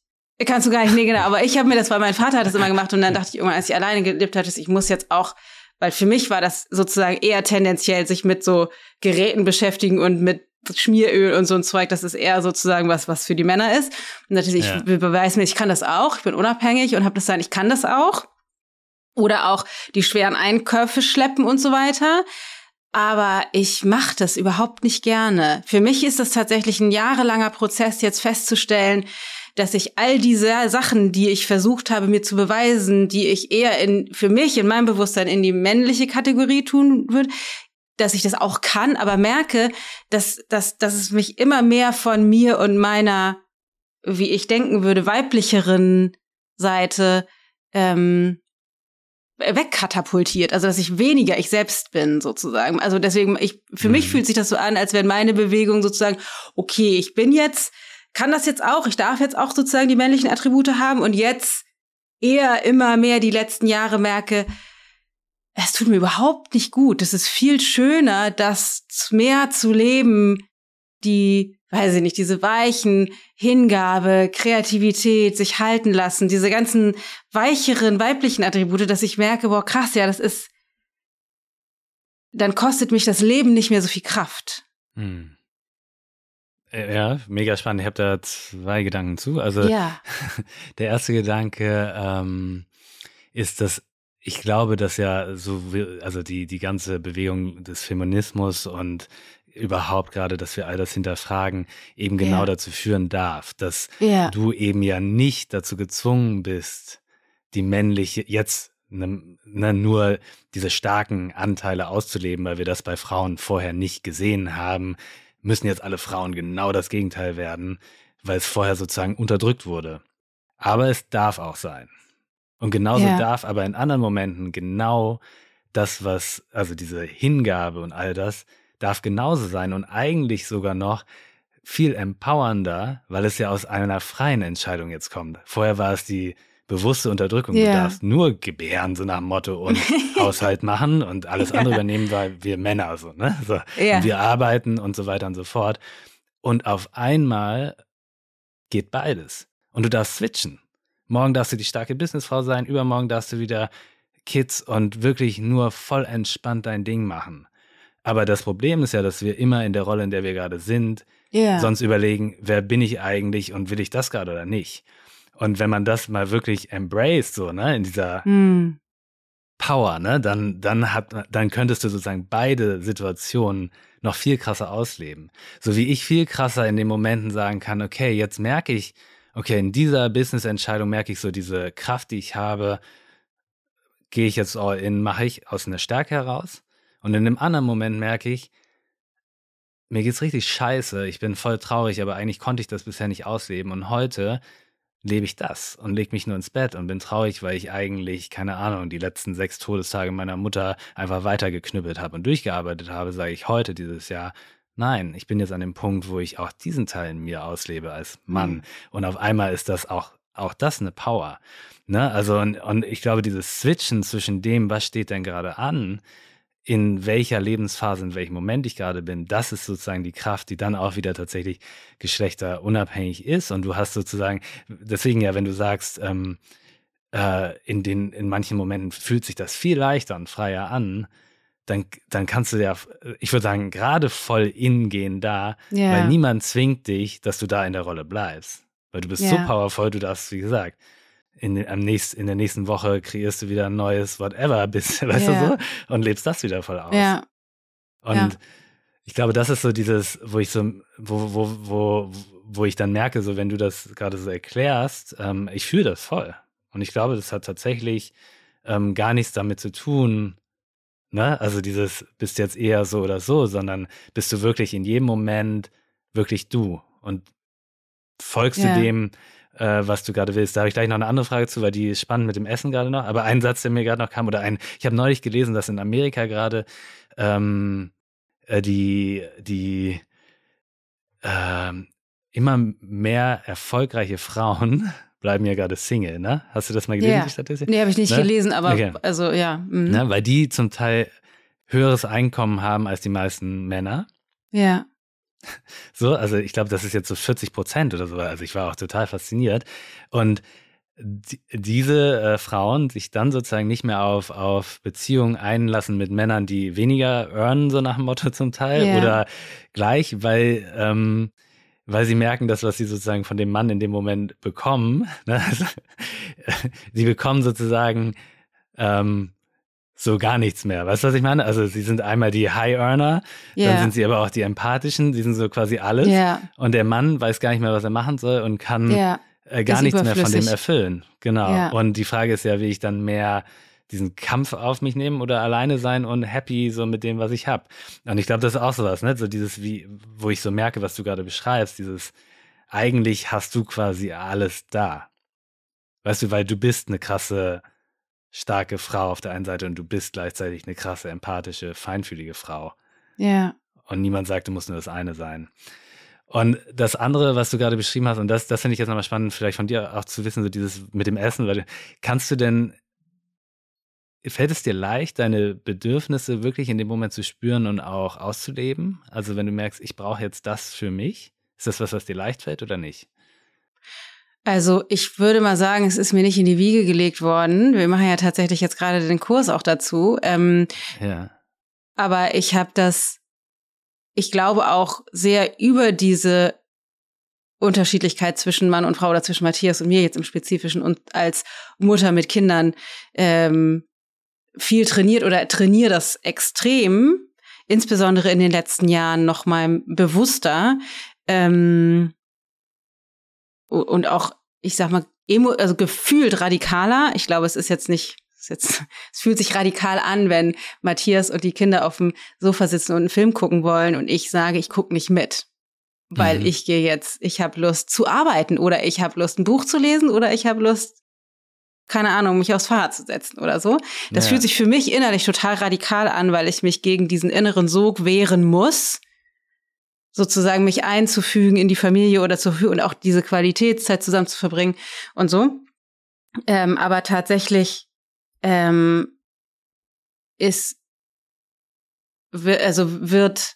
Kannst du gar nicht, nee, genau. Aber ich habe mir das, weil mein Vater hat das immer gemacht und dann dachte ich irgendwann, als ich alleine gelebt hatte, ich muss jetzt auch weil für mich war das sozusagen eher tendenziell sich mit so Geräten beschäftigen und mit Schmieröl und so ein Zeug, das ist eher sozusagen was, was für die Männer ist. Und natürlich, ja. ich beweise mir, ich kann das auch, ich bin unabhängig und habe das sein, ich kann das auch. Oder auch die schweren Einkäufe schleppen und so weiter. Aber ich mache das überhaupt nicht gerne. Für mich ist das tatsächlich ein jahrelanger Prozess, jetzt festzustellen, dass ich all diese Sachen, die ich versucht habe, mir zu beweisen, die ich eher in, für mich in meinem Bewusstsein in die männliche Kategorie tun würde, dass ich das auch kann, aber merke, dass, dass, dass es mich immer mehr von mir und meiner, wie ich denken würde, weiblicheren Seite ähm, wegkatapultiert, also dass ich weniger ich selbst bin sozusagen. Also deswegen, ich für mhm. mich fühlt sich das so an, als wenn meine Bewegung sozusagen, okay, ich bin jetzt kann das jetzt auch, ich darf jetzt auch sozusagen die männlichen Attribute haben und jetzt eher immer mehr die letzten Jahre merke, es tut mir überhaupt nicht gut. Es ist viel schöner, das mehr zu leben, die, weiß ich nicht, diese weichen Hingabe, Kreativität, sich halten lassen, diese ganzen weicheren weiblichen Attribute, dass ich merke, boah, krass, ja, das ist, dann kostet mich das Leben nicht mehr so viel Kraft. Hm. Äh, ja, mega spannend. Ich habe da zwei Gedanken zu. Also ja. der erste Gedanke ähm, ist, dass ich glaube, dass ja so, also die, die ganze Bewegung des Feminismus und überhaupt gerade, dass wir all das hinterfragen, eben genau ja. dazu führen darf, dass ja. du eben ja nicht dazu gezwungen bist, die männliche, jetzt ne, ne, nur diese starken Anteile auszuleben, weil wir das bei Frauen vorher nicht gesehen haben müssen jetzt alle Frauen genau das Gegenteil werden, weil es vorher sozusagen unterdrückt wurde. Aber es darf auch sein. Und genauso ja. darf aber in anderen Momenten genau das, was, also diese Hingabe und all das, darf genauso sein und eigentlich sogar noch viel empowernder, weil es ja aus einer freien Entscheidung jetzt kommt. Vorher war es die bewusste Unterdrückung. Yeah. Du darfst nur gebären, so nach dem Motto, und Haushalt machen und alles andere ja. übernehmen, weil wir Männer so, ne? So. Und wir arbeiten und so weiter und so fort. Und auf einmal geht beides. Und du darfst switchen. Morgen darfst du die starke Businessfrau sein, übermorgen darfst du wieder Kids und wirklich nur voll entspannt dein Ding machen. Aber das Problem ist ja, dass wir immer in der Rolle, in der wir gerade sind, yeah. sonst überlegen, wer bin ich eigentlich und will ich das gerade oder nicht. Und wenn man das mal wirklich embraced, so, ne, in dieser hm. Power, ne, dann, dann hat, dann könntest du sozusagen beide Situationen noch viel krasser ausleben. So wie ich viel krasser in den Momenten sagen kann, okay, jetzt merke ich, okay, in dieser Business-Entscheidung merke ich so diese Kraft, die ich habe, gehe ich jetzt all in, mache ich aus einer Stärke heraus. Und in dem anderen Moment merke ich, mir geht's richtig scheiße, ich bin voll traurig, aber eigentlich konnte ich das bisher nicht ausleben. Und heute lebe ich das und lege mich nur ins Bett und bin traurig, weil ich eigentlich, keine Ahnung, die letzten sechs Todestage meiner Mutter einfach weitergeknüppelt habe und durchgearbeitet habe, sage ich heute dieses Jahr, nein, ich bin jetzt an dem Punkt, wo ich auch diesen Teil in mir auslebe als Mann. Mhm. Und auf einmal ist das auch, auch das eine Power. Ne? Also, und, und ich glaube, dieses Switchen zwischen dem, was steht denn gerade an, in welcher Lebensphase, in welchem Moment ich gerade bin, das ist sozusagen die Kraft, die dann auch wieder tatsächlich geschlechterunabhängig ist. Und du hast sozusagen, deswegen ja, wenn du sagst, ähm, äh, in den, in manchen Momenten fühlt sich das viel leichter und freier an, dann, dann kannst du ja, ich würde sagen, gerade voll in gehen da, yeah. weil niemand zwingt dich, dass du da in der Rolle bleibst. Weil du bist yeah. so powerful, du darfst, wie gesagt, in, am nächst, in der nächsten Woche kreierst du wieder ein neues Whatever, bist, weißt ja. du so, und lebst das wieder voll aus. Ja. Und ja. ich glaube, das ist so dieses, wo ich so, wo, wo, wo, wo ich dann merke, so wenn du das gerade so erklärst, ähm, ich fühle das voll. Und ich glaube, das hat tatsächlich ähm, gar nichts damit zu tun, ne? Also dieses bist jetzt eher so oder so, sondern bist du wirklich in jedem Moment wirklich du und folgst ja. du dem, äh, was du gerade willst. Da habe ich gleich noch eine andere Frage zu, weil die ist spannend mit dem Essen gerade noch. Aber ein Satz, der mir gerade noch kam, oder ein, ich habe neulich gelesen, dass in Amerika gerade ähm, äh, die, die ähm, immer mehr erfolgreiche Frauen bleiben ja gerade Single, ne? Hast du das mal gelesen, yeah. die Statistik? Nee, habe ich nicht ne? gelesen, aber okay. also ja. Mhm. Ne? Weil die zum Teil höheres Einkommen haben als die meisten Männer. Ja. So, also ich glaube, das ist jetzt so 40 Prozent oder so. Also ich war auch total fasziniert. Und die, diese äh, Frauen sich dann sozusagen nicht mehr auf, auf Beziehungen einlassen mit Männern, die weniger earnen, so nach dem Motto zum Teil, yeah. oder gleich, weil, ähm, weil sie merken, dass was sie sozusagen von dem Mann in dem Moment bekommen, ne? also, sie bekommen sozusagen ähm, so gar nichts mehr. Weißt du, was ich meine? Also sie sind einmal die High Earner, yeah. dann sind sie aber auch die Empathischen, sie sind so quasi alles. Yeah. Und der Mann weiß gar nicht mehr, was er machen soll und kann yeah. äh, gar nichts mehr von dem erfüllen. Genau. Und die Frage ist ja, will ich dann mehr diesen Kampf auf mich nehmen oder alleine sein und happy so mit dem, was ich habe. Und ich glaube, das ist auch sowas, ne? So dieses, wie, wo ich so merke, was du gerade beschreibst, dieses, eigentlich hast du quasi alles da. Weißt du, weil du bist eine krasse starke Frau auf der einen Seite und du bist gleichzeitig eine krasse, empathische, feinfühlige Frau. Ja. Und niemand sagt, du musst nur das eine sein. Und das andere, was du gerade beschrieben hast, und das, das finde ich jetzt nochmal spannend, vielleicht von dir auch zu wissen, so dieses mit dem Essen, weil kannst du denn, fällt es dir leicht, deine Bedürfnisse wirklich in dem Moment zu spüren und auch auszuleben? Also wenn du merkst, ich brauche jetzt das für mich, ist das was, was dir leicht fällt oder nicht? Also ich würde mal sagen, es ist mir nicht in die Wiege gelegt worden. Wir machen ja tatsächlich jetzt gerade den Kurs auch dazu. Ähm, ja. Aber ich habe das, ich glaube auch sehr über diese Unterschiedlichkeit zwischen Mann und Frau oder zwischen Matthias und mir jetzt im Spezifischen und als Mutter mit Kindern ähm, viel trainiert oder trainiere das extrem, insbesondere in den letzten Jahren noch mal bewusster. Ähm, und auch, ich sag mal, emo, also gefühlt radikaler. Ich glaube, es ist jetzt nicht, es, ist jetzt, es fühlt sich radikal an, wenn Matthias und die Kinder auf dem Sofa sitzen und einen Film gucken wollen und ich sage, ich gucke nicht mit. Weil mhm. ich gehe jetzt, ich habe Lust zu arbeiten oder ich habe Lust, ein Buch zu lesen oder ich habe Lust, keine Ahnung, mich aufs Fahrrad zu setzen oder so. Das ja. fühlt sich für mich innerlich total radikal an, weil ich mich gegen diesen inneren Sog wehren muss sozusagen mich einzufügen in die Familie oder zu und auch diese Qualitätszeit zusammen zu verbringen und so. Ähm, aber tatsächlich ähm, ist also wird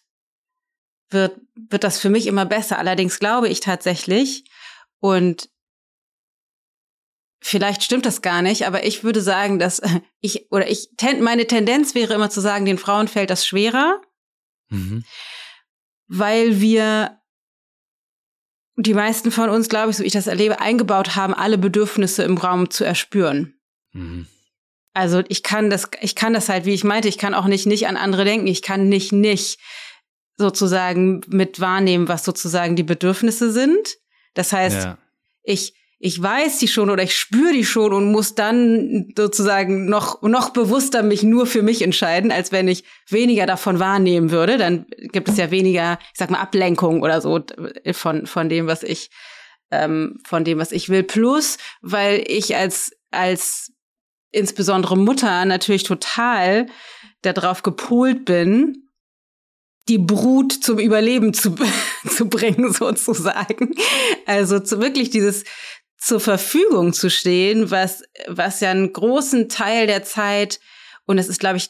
wird wird das für mich immer besser. Allerdings glaube ich tatsächlich und vielleicht stimmt das gar nicht, aber ich würde sagen, dass ich oder ich meine Tendenz wäre immer zu sagen, den Frauen fällt das schwerer. Mhm weil wir die meisten von uns, glaube ich, so wie ich das erlebe, eingebaut haben, alle Bedürfnisse im Raum zu erspüren. Mhm. Also ich kann das, ich kann das halt, wie ich meinte, ich kann auch nicht nicht an andere denken. Ich kann nicht nicht sozusagen mit wahrnehmen, was sozusagen die Bedürfnisse sind. Das heißt, ja. ich ich weiß die schon oder ich spüre die schon und muss dann sozusagen noch, noch bewusster mich nur für mich entscheiden, als wenn ich weniger davon wahrnehmen würde. Dann gibt es ja weniger, ich sag mal, Ablenkung oder so von, von dem, was ich, ähm, von dem, was ich will. Plus, weil ich als, als insbesondere Mutter natürlich total darauf gepolt bin, die Brut zum Überleben zu, zu bringen, sozusagen. Also zu wirklich dieses zur Verfügung zu stehen, was, was ja einen großen Teil der Zeit, und es ist, glaube ich,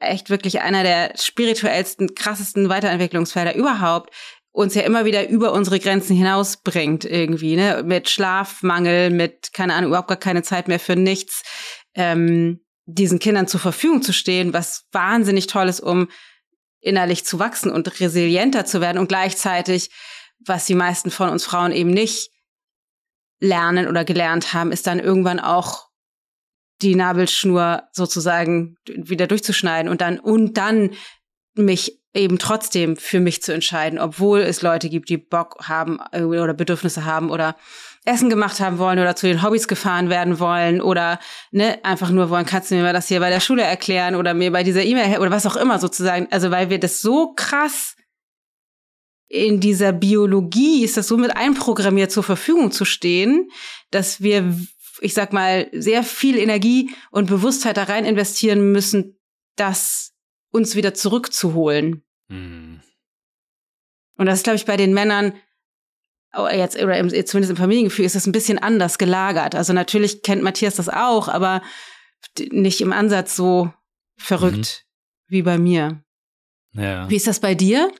echt wirklich einer der spirituellsten, krassesten Weiterentwicklungsfelder überhaupt, uns ja immer wieder über unsere Grenzen hinausbringt irgendwie, ne? Mit Schlafmangel, mit, keine Ahnung, überhaupt gar keine Zeit mehr für nichts, ähm, diesen Kindern zur Verfügung zu stehen, was wahnsinnig toll ist, um innerlich zu wachsen und resilienter zu werden und gleichzeitig, was die meisten von uns Frauen eben nicht lernen oder gelernt haben, ist dann irgendwann auch die Nabelschnur sozusagen wieder durchzuschneiden und dann und dann mich eben trotzdem für mich zu entscheiden, obwohl es Leute gibt, die Bock haben oder Bedürfnisse haben oder Essen gemacht haben wollen oder zu den Hobbys gefahren werden wollen oder ne, einfach nur wollen, kannst du mir mal das hier bei der Schule erklären oder mir bei dieser E-Mail oder was auch immer sozusagen. Also weil wir das so krass in dieser Biologie ist das so mit einprogrammiert zur Verfügung zu stehen, dass wir, ich sag mal, sehr viel Energie und Bewusstheit da rein investieren müssen, das uns wieder zurückzuholen. Mhm. Und das ist, glaube ich, bei den Männern oh, jetzt oder im, zumindest im Familiengefühl ist das ein bisschen anders gelagert. Also natürlich kennt Matthias das auch, aber nicht im Ansatz so verrückt mhm. wie bei mir. Ja. Wie ist das bei dir?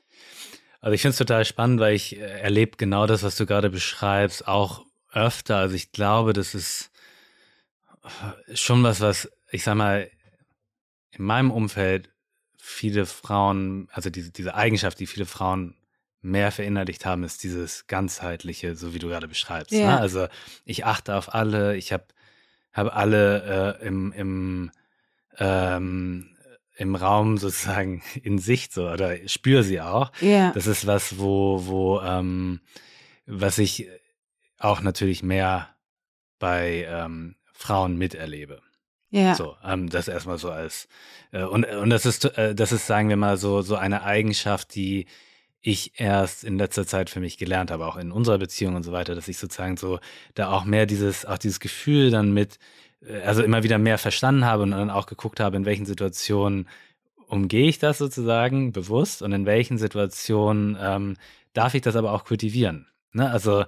Also ich finde es total spannend, weil ich äh, erlebe genau das, was du gerade beschreibst, auch öfter. Also ich glaube, das ist äh, schon was, was, ich sag mal, in meinem Umfeld viele Frauen, also diese, diese Eigenschaft, die viele Frauen mehr verinnerlicht haben, ist dieses ganzheitliche, so wie du gerade beschreibst. Ne? Ja. Ne? Also ich achte auf alle, ich habe hab alle äh, im, im ähm, im Raum sozusagen in Sicht so oder spüre sie auch. Ja. Das ist was, wo, wo, ähm, was ich auch natürlich mehr bei ähm, Frauen miterlebe. Ja. So, ähm, das erstmal so als äh, und und das ist äh, das ist sagen wir mal so so eine Eigenschaft, die ich erst in letzter Zeit für mich gelernt habe, auch in unserer Beziehung und so weiter, dass ich sozusagen so da auch mehr dieses auch dieses Gefühl dann mit also immer wieder mehr verstanden habe und dann auch geguckt habe, in welchen Situationen umgehe ich das sozusagen bewusst und in welchen Situationen ähm, darf ich das aber auch kultivieren. Ne? Also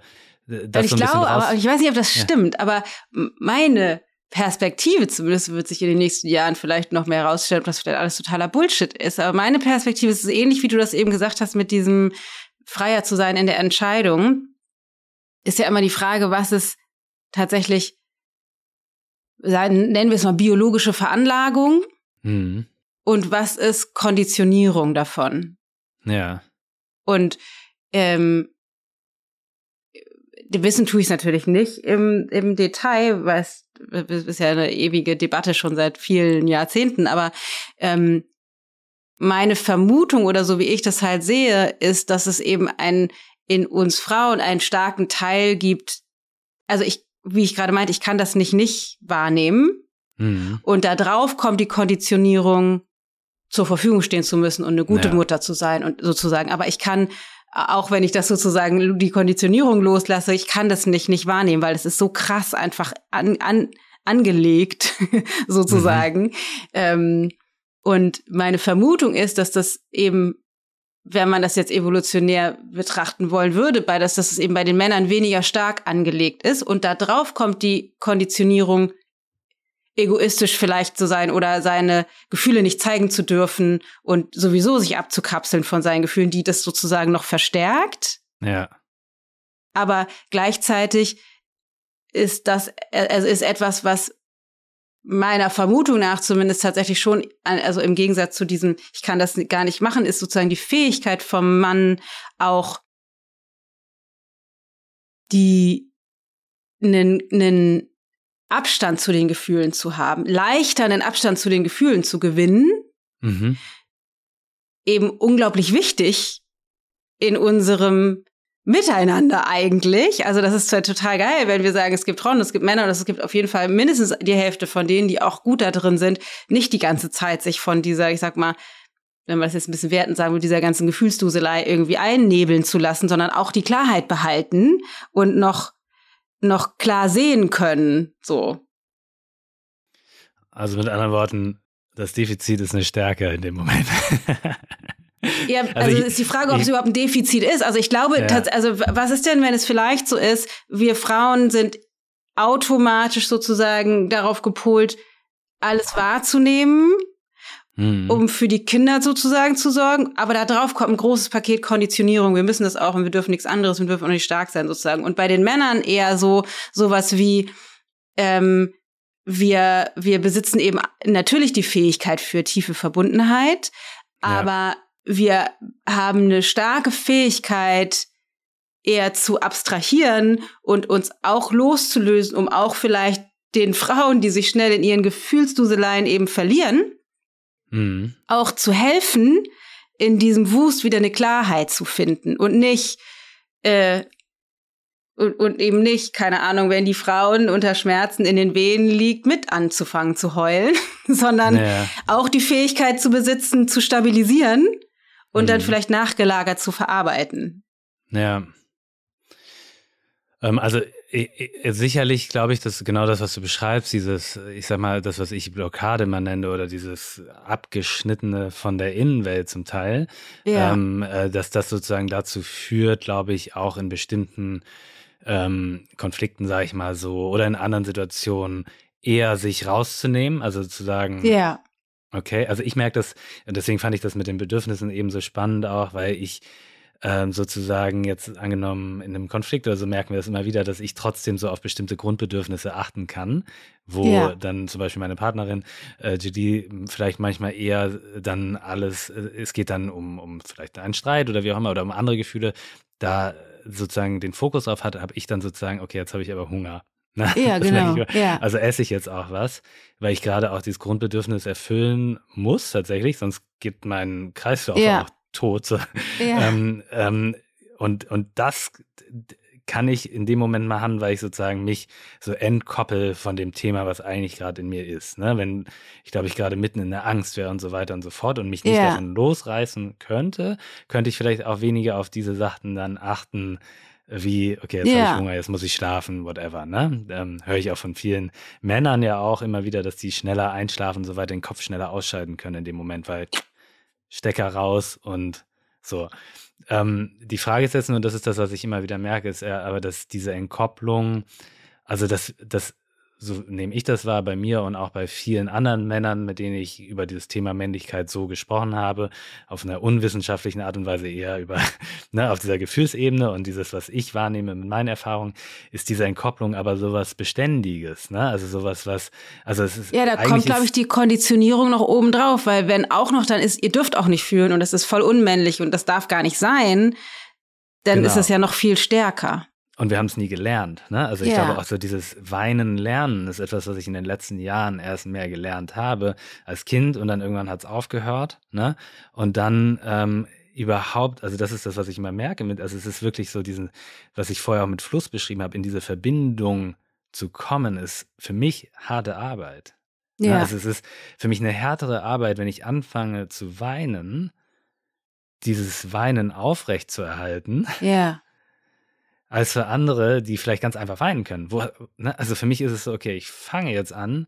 das ich so glaube, aber ich weiß nicht, ob das ja. stimmt, aber meine Perspektive zumindest wird sich in den nächsten Jahren vielleicht noch mehr herausstellen, ob das vielleicht alles totaler Bullshit ist. Aber meine Perspektive ist ähnlich, wie du das eben gesagt hast, mit diesem freier zu sein in der Entscheidung. Ist ja immer die Frage, was ist tatsächlich nennen wir es mal biologische Veranlagung mhm. und was ist Konditionierung davon. Ja. Und ähm, wissen tue ich es natürlich nicht im, im Detail, weil es ist ja eine ewige Debatte schon seit vielen Jahrzehnten, aber ähm, meine Vermutung oder so wie ich das halt sehe, ist, dass es eben ein in uns Frauen einen starken Teil gibt. Also ich wie ich gerade meinte, ich kann das nicht nicht wahrnehmen. Mhm. Und da drauf kommt die Konditionierung, zur Verfügung stehen zu müssen und eine gute ja. Mutter zu sein und sozusagen. Aber ich kann, auch wenn ich das sozusagen die Konditionierung loslasse, ich kann das nicht nicht wahrnehmen, weil es ist so krass einfach an, an, angelegt sozusagen. Mhm. Ähm, und meine Vermutung ist, dass das eben wenn man das jetzt evolutionär betrachten wollen würde, bei das, dass es eben bei den Männern weniger stark angelegt ist und da drauf kommt die Konditionierung, egoistisch vielleicht zu sein oder seine Gefühle nicht zeigen zu dürfen und sowieso sich abzukapseln von seinen Gefühlen, die das sozusagen noch verstärkt. Ja. Aber gleichzeitig ist das, also ist etwas, was meiner Vermutung nach zumindest tatsächlich schon, also im Gegensatz zu diesem, ich kann das gar nicht machen, ist sozusagen die Fähigkeit vom Mann auch die einen, einen Abstand zu den Gefühlen zu haben, leichter einen Abstand zu den Gefühlen zu gewinnen, mhm. eben unglaublich wichtig in unserem Miteinander eigentlich. Also das ist total geil, wenn wir sagen, es gibt Frauen, es gibt Männer und es gibt auf jeden Fall mindestens die Hälfte von denen, die auch gut da drin sind, nicht die ganze Zeit sich von dieser, ich sag mal, wenn wir das jetzt ein bisschen werten sagen, mit dieser ganzen Gefühlsduselei irgendwie einnebeln zu lassen, sondern auch die Klarheit behalten und noch noch klar sehen können. So. Also mit anderen Worten, das Defizit ist eine Stärke in dem Moment. Ja, also, also ich, ist die Frage, ob ich, es überhaupt ein Defizit ist. Also ich glaube, ja. also was ist denn, wenn es vielleicht so ist, wir Frauen sind automatisch sozusagen darauf gepolt, alles wahrzunehmen mhm. um für die Kinder sozusagen zu sorgen. Aber da drauf kommt ein großes Paket Konditionierung. Wir müssen das auch und wir dürfen nichts anderes, wir dürfen auch nicht stark sein sozusagen. Und bei den Männern eher so sowas wie ähm, wir wir besitzen eben natürlich die Fähigkeit für tiefe Verbundenheit, aber ja. Wir haben eine starke Fähigkeit eher zu abstrahieren und uns auch loszulösen, um auch vielleicht den Frauen, die sich schnell in ihren Gefühlsduseleien eben verlieren, mhm. auch zu helfen, in diesem Wust wieder eine Klarheit zu finden und nicht äh, und, und eben nicht, keine Ahnung, wenn die Frauen unter Schmerzen in den Venen liegt, mit anzufangen zu heulen, sondern ja. auch die Fähigkeit zu besitzen, zu stabilisieren und mhm. dann vielleicht nachgelagert zu verarbeiten. Ja. Ähm, also Sicherlich glaube ich, dass genau das, was du beschreibst, dieses, ich sag mal, das, was ich Blockade mal nenne, oder dieses Abgeschnittene von der Innenwelt zum Teil, ja. ähm, äh, dass das sozusagen dazu führt, glaube ich, auch in bestimmten ähm, Konflikten, sage ich mal so, oder in anderen Situationen eher sich rauszunehmen, also zu sagen, ja. Okay, also ich merke das, deswegen fand ich das mit den Bedürfnissen eben so spannend auch, weil ich ähm, sozusagen jetzt angenommen in einem Konflikt oder so merken wir das immer wieder, dass ich trotzdem so auf bestimmte Grundbedürfnisse achten kann, wo ja. dann zum Beispiel meine Partnerin äh, Judy vielleicht manchmal eher dann alles, äh, es geht dann um, um vielleicht einen Streit oder wie auch immer oder um andere Gefühle, da sozusagen den Fokus auf hat, habe ich dann sozusagen, okay, jetzt habe ich aber Hunger. Na, ja, genau. Ich, ja. Also esse ich jetzt auch was, weil ich gerade auch dieses Grundbedürfnis erfüllen muss tatsächlich, sonst geht mein Kreislauf ja. auch tot. So. Ja. Ähm, ähm, und, und das kann ich in dem Moment machen, weil ich sozusagen mich so entkoppel von dem Thema, was eigentlich gerade in mir ist. Ne? Wenn ich glaube, ich gerade mitten in der Angst wäre und so weiter und so fort und mich nicht ja. davon losreißen könnte, könnte ich vielleicht auch weniger auf diese Sachen dann achten, wie, okay, jetzt ja. habe ich Hunger, jetzt muss ich schlafen, whatever. Ne? Ähm, Höre ich auch von vielen Männern ja auch immer wieder, dass die schneller einschlafen, so weit den Kopf schneller ausschalten können in dem Moment, weil Stecker raus und so. Ähm, die Frage ist jetzt nur, das ist das, was ich immer wieder merke, ist ja, aber dass diese Entkopplung, also das, das so nehme ich das wahr bei mir und auch bei vielen anderen Männern, mit denen ich über dieses Thema Männlichkeit so gesprochen habe, auf einer unwissenschaftlichen Art und Weise eher über, ne, auf dieser Gefühlsebene und dieses, was ich wahrnehme mit meinen Erfahrungen, ist diese Entkopplung aber sowas Beständiges, ne? Also sowas, was, also es ist. Ja, da kommt, glaube ich, die Konditionierung noch oben drauf, weil wenn auch noch dann ist, ihr dürft auch nicht fühlen und das ist voll unmännlich und das darf gar nicht sein, dann genau. ist es ja noch viel stärker. Und wir haben es nie gelernt. Ne? Also ich ja. glaube auch so dieses Weinen lernen ist etwas, was ich in den letzten Jahren erst mehr gelernt habe als Kind und dann irgendwann hat es aufgehört. Ne? Und dann ähm, überhaupt, also das ist das, was ich immer merke, mit, also es ist wirklich so diesen, was ich vorher auch mit Fluss beschrieben habe, in diese Verbindung zu kommen, ist für mich harte Arbeit. Ne? Ja. Ne? Also es ist für mich eine härtere Arbeit, wenn ich anfange zu weinen, dieses Weinen aufrecht zu erhalten. Ja als für andere, die vielleicht ganz einfach weinen können. Wo, ne? Also für mich ist es so, okay, ich fange jetzt an,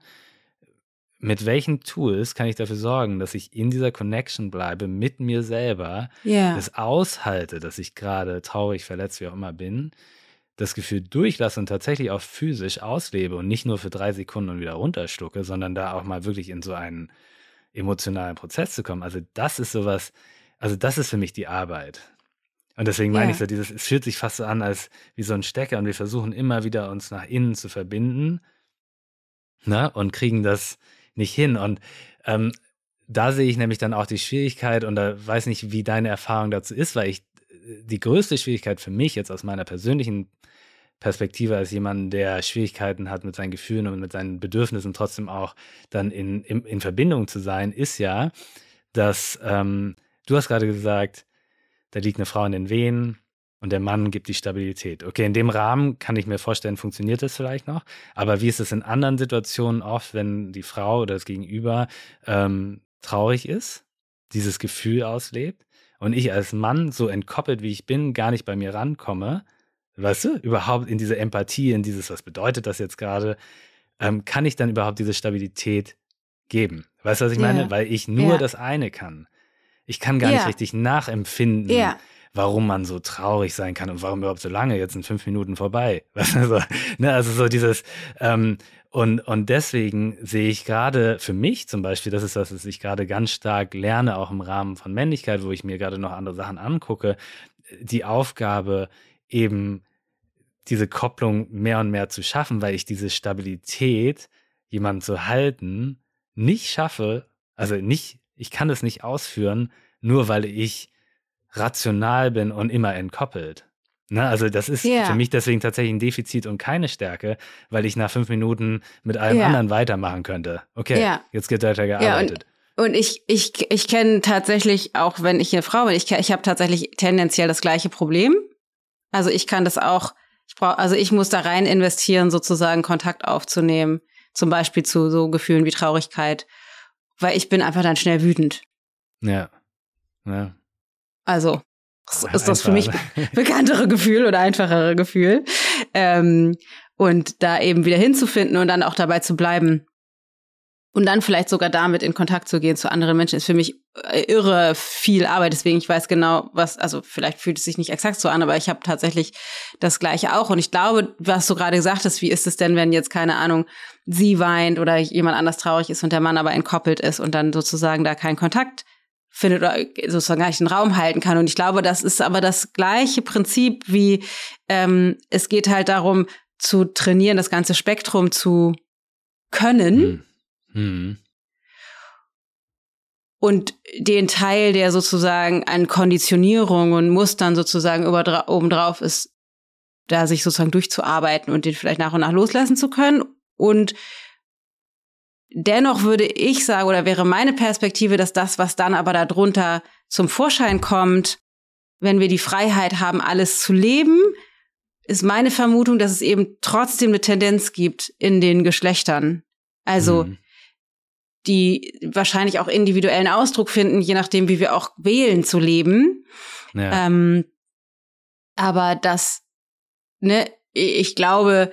mit welchen Tools kann ich dafür sorgen, dass ich in dieser Connection bleibe mit mir selber, yeah. das aushalte, dass ich gerade traurig, verletzt, wie auch immer bin, das Gefühl durchlasse und tatsächlich auch physisch auslebe und nicht nur für drei Sekunden und wieder runterstucke, sondern da auch mal wirklich in so einen emotionalen Prozess zu kommen. Also das ist sowas, also das ist für mich die Arbeit. Und deswegen meine ich so, dieses, es fühlt sich fast so an, als wie so ein Stecker und wir versuchen immer wieder uns nach innen zu verbinden ne, und kriegen das nicht hin. Und ähm, da sehe ich nämlich dann auch die Schwierigkeit und da weiß nicht, wie deine Erfahrung dazu ist, weil ich die größte Schwierigkeit für mich jetzt aus meiner persönlichen Perspektive als jemand, der Schwierigkeiten hat mit seinen Gefühlen und mit seinen Bedürfnissen trotzdem auch dann in, in, in Verbindung zu sein, ist ja, dass ähm, du hast gerade gesagt, da liegt eine Frau in den Wehen und der Mann gibt die Stabilität. Okay, in dem Rahmen kann ich mir vorstellen, funktioniert das vielleicht noch. Aber wie ist es in anderen Situationen oft, wenn die Frau oder das Gegenüber ähm, traurig ist, dieses Gefühl auslebt und ich als Mann, so entkoppelt wie ich bin, gar nicht bei mir rankomme, weißt du, überhaupt in diese Empathie, in dieses, was bedeutet das jetzt gerade, ähm, kann ich dann überhaupt diese Stabilität geben? Weißt du, was ich meine? Ja. Weil ich nur ja. das eine kann. Ich kann gar ja. nicht richtig nachempfinden, warum man so traurig sein kann und warum überhaupt so lange. Jetzt sind fünf Minuten vorbei. Weißt du, so, ne? Also so dieses, ähm, und, und deswegen sehe ich gerade für mich zum Beispiel, das ist das, was ich gerade ganz stark lerne, auch im Rahmen von Männlichkeit, wo ich mir gerade noch andere Sachen angucke, die Aufgabe eben diese Kopplung mehr und mehr zu schaffen, weil ich diese Stabilität, jemanden zu halten, nicht schaffe, also nicht, ich kann es nicht ausführen, nur weil ich rational bin und immer entkoppelt. Ne, also das ist yeah. für mich deswegen tatsächlich ein Defizit und keine Stärke, weil ich nach fünf Minuten mit allem yeah. anderen weitermachen könnte. Okay, yeah. jetzt wird weiter gearbeitet. Ja, und, und ich, ich, ich kenne tatsächlich, auch wenn ich eine Frau bin, ich, ich habe tatsächlich tendenziell das gleiche Problem. Also ich kann das auch, ich brauche, also ich muss da rein investieren, sozusagen Kontakt aufzunehmen, zum Beispiel zu so Gefühlen wie Traurigkeit, weil ich bin einfach dann schnell wütend. Ja. Ja. Also ist das für mich bekanntere Gefühl oder einfachere Gefühl. Ähm, und da eben wieder hinzufinden und dann auch dabei zu bleiben. Und dann vielleicht sogar damit in Kontakt zu gehen zu anderen Menschen, ist für mich äh, irre viel Arbeit. Deswegen, ich weiß genau, was, also vielleicht fühlt es sich nicht exakt so an, aber ich habe tatsächlich das Gleiche auch. Und ich glaube, was du gerade gesagt hast, wie ist es denn, wenn jetzt, keine Ahnung, sie weint oder jemand anders traurig ist und der Mann aber entkoppelt ist und dann sozusagen da kein Kontakt findet oder sozusagen gar nicht den Raum halten kann. Und ich glaube, das ist aber das gleiche Prinzip wie ähm, es geht halt darum zu trainieren, das ganze Spektrum zu können. Hm. Hm. Und den Teil, der sozusagen an Konditionierung und Mustern sozusagen obendrauf ist, da sich sozusagen durchzuarbeiten und den vielleicht nach und nach loslassen zu können. Und Dennoch würde ich sagen, oder wäre meine Perspektive, dass das, was dann aber darunter zum Vorschein kommt, wenn wir die Freiheit haben, alles zu leben, ist meine Vermutung, dass es eben trotzdem eine Tendenz gibt in den Geschlechtern. Also, mhm. die wahrscheinlich auch individuellen Ausdruck finden, je nachdem, wie wir auch wählen zu leben. Ja. Ähm, aber das, ne, ich glaube,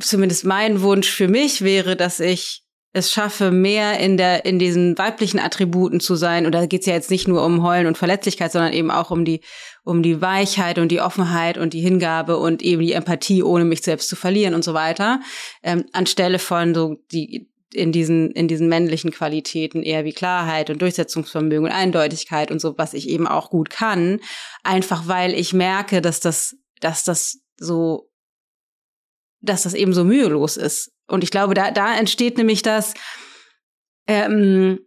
zumindest mein Wunsch für mich wäre, dass ich es schaffe, mehr in der, in diesen weiblichen Attributen zu sein. Und da geht es ja jetzt nicht nur um Heulen und Verletzlichkeit, sondern eben auch um die, um die Weichheit und die Offenheit und die Hingabe und eben die Empathie, ohne mich selbst zu verlieren und so weiter. Ähm, anstelle von so die, in diesen, in diesen männlichen Qualitäten eher wie Klarheit und Durchsetzungsvermögen und Eindeutigkeit und so, was ich eben auch gut kann. Einfach weil ich merke, dass das, dass das so dass das eben so mühelos ist. Und ich glaube, da, da entsteht nämlich das, ähm,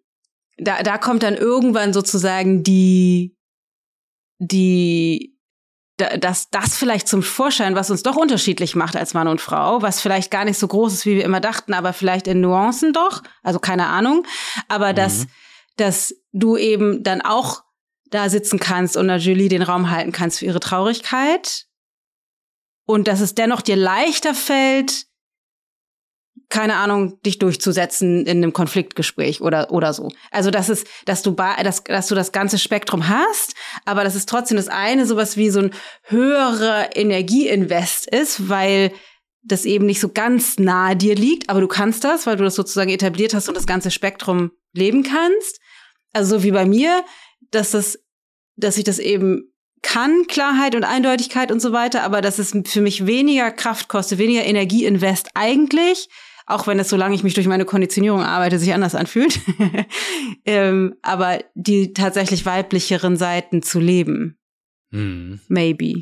da, da kommt dann irgendwann sozusagen die, die, dass das vielleicht zum Vorschein, was uns doch unterschiedlich macht als Mann und Frau, was vielleicht gar nicht so groß ist, wie wir immer dachten, aber vielleicht in Nuancen doch, also keine Ahnung, aber mhm. dass, dass du eben dann auch da sitzen kannst und der Julie den Raum halten kannst für ihre Traurigkeit und dass es dennoch dir leichter fällt, keine Ahnung, dich durchzusetzen in einem Konfliktgespräch oder oder so. Also dass es, dass du dass, dass du das ganze Spektrum hast, aber dass es trotzdem das eine sowas wie so ein höherer Energieinvest ist, weil das eben nicht so ganz nahe dir liegt, aber du kannst das, weil du das sozusagen etabliert hast und das ganze Spektrum leben kannst. Also so wie bei mir, dass das, dass ich das eben kann Klarheit und Eindeutigkeit und so weiter, aber dass es für mich weniger Kraft kostet, weniger Energieinvest eigentlich, auch wenn es, solange ich mich durch meine Konditionierung arbeite, sich anders anfühlt, ähm, aber die tatsächlich weiblicheren Seiten zu leben. Hm. Maybe.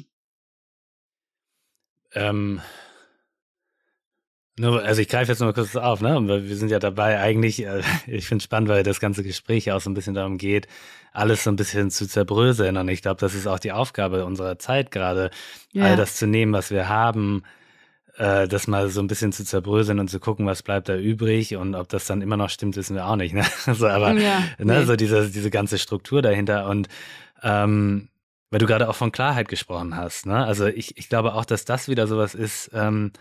Ähm, Nur, also ich greife jetzt mal kurz auf, ne? Wir sind ja dabei eigentlich, äh, ich finde es spannend, weil das ganze Gespräch auch so ein bisschen darum geht, alles so ein bisschen zu zerbröseln. Und ich glaube, das ist auch die Aufgabe unserer Zeit gerade, ja. all das zu nehmen, was wir haben, äh, das mal so ein bisschen zu zerbröseln und zu gucken, was bleibt da übrig und ob das dann immer noch stimmt, wissen wir auch nicht. Ne? Also, aber ja, ne, nee. so diese, diese ganze Struktur dahinter und ähm, weil du gerade auch von Klarheit gesprochen hast, ne? Also ich, ich glaube auch, dass das wieder sowas ist, ähm,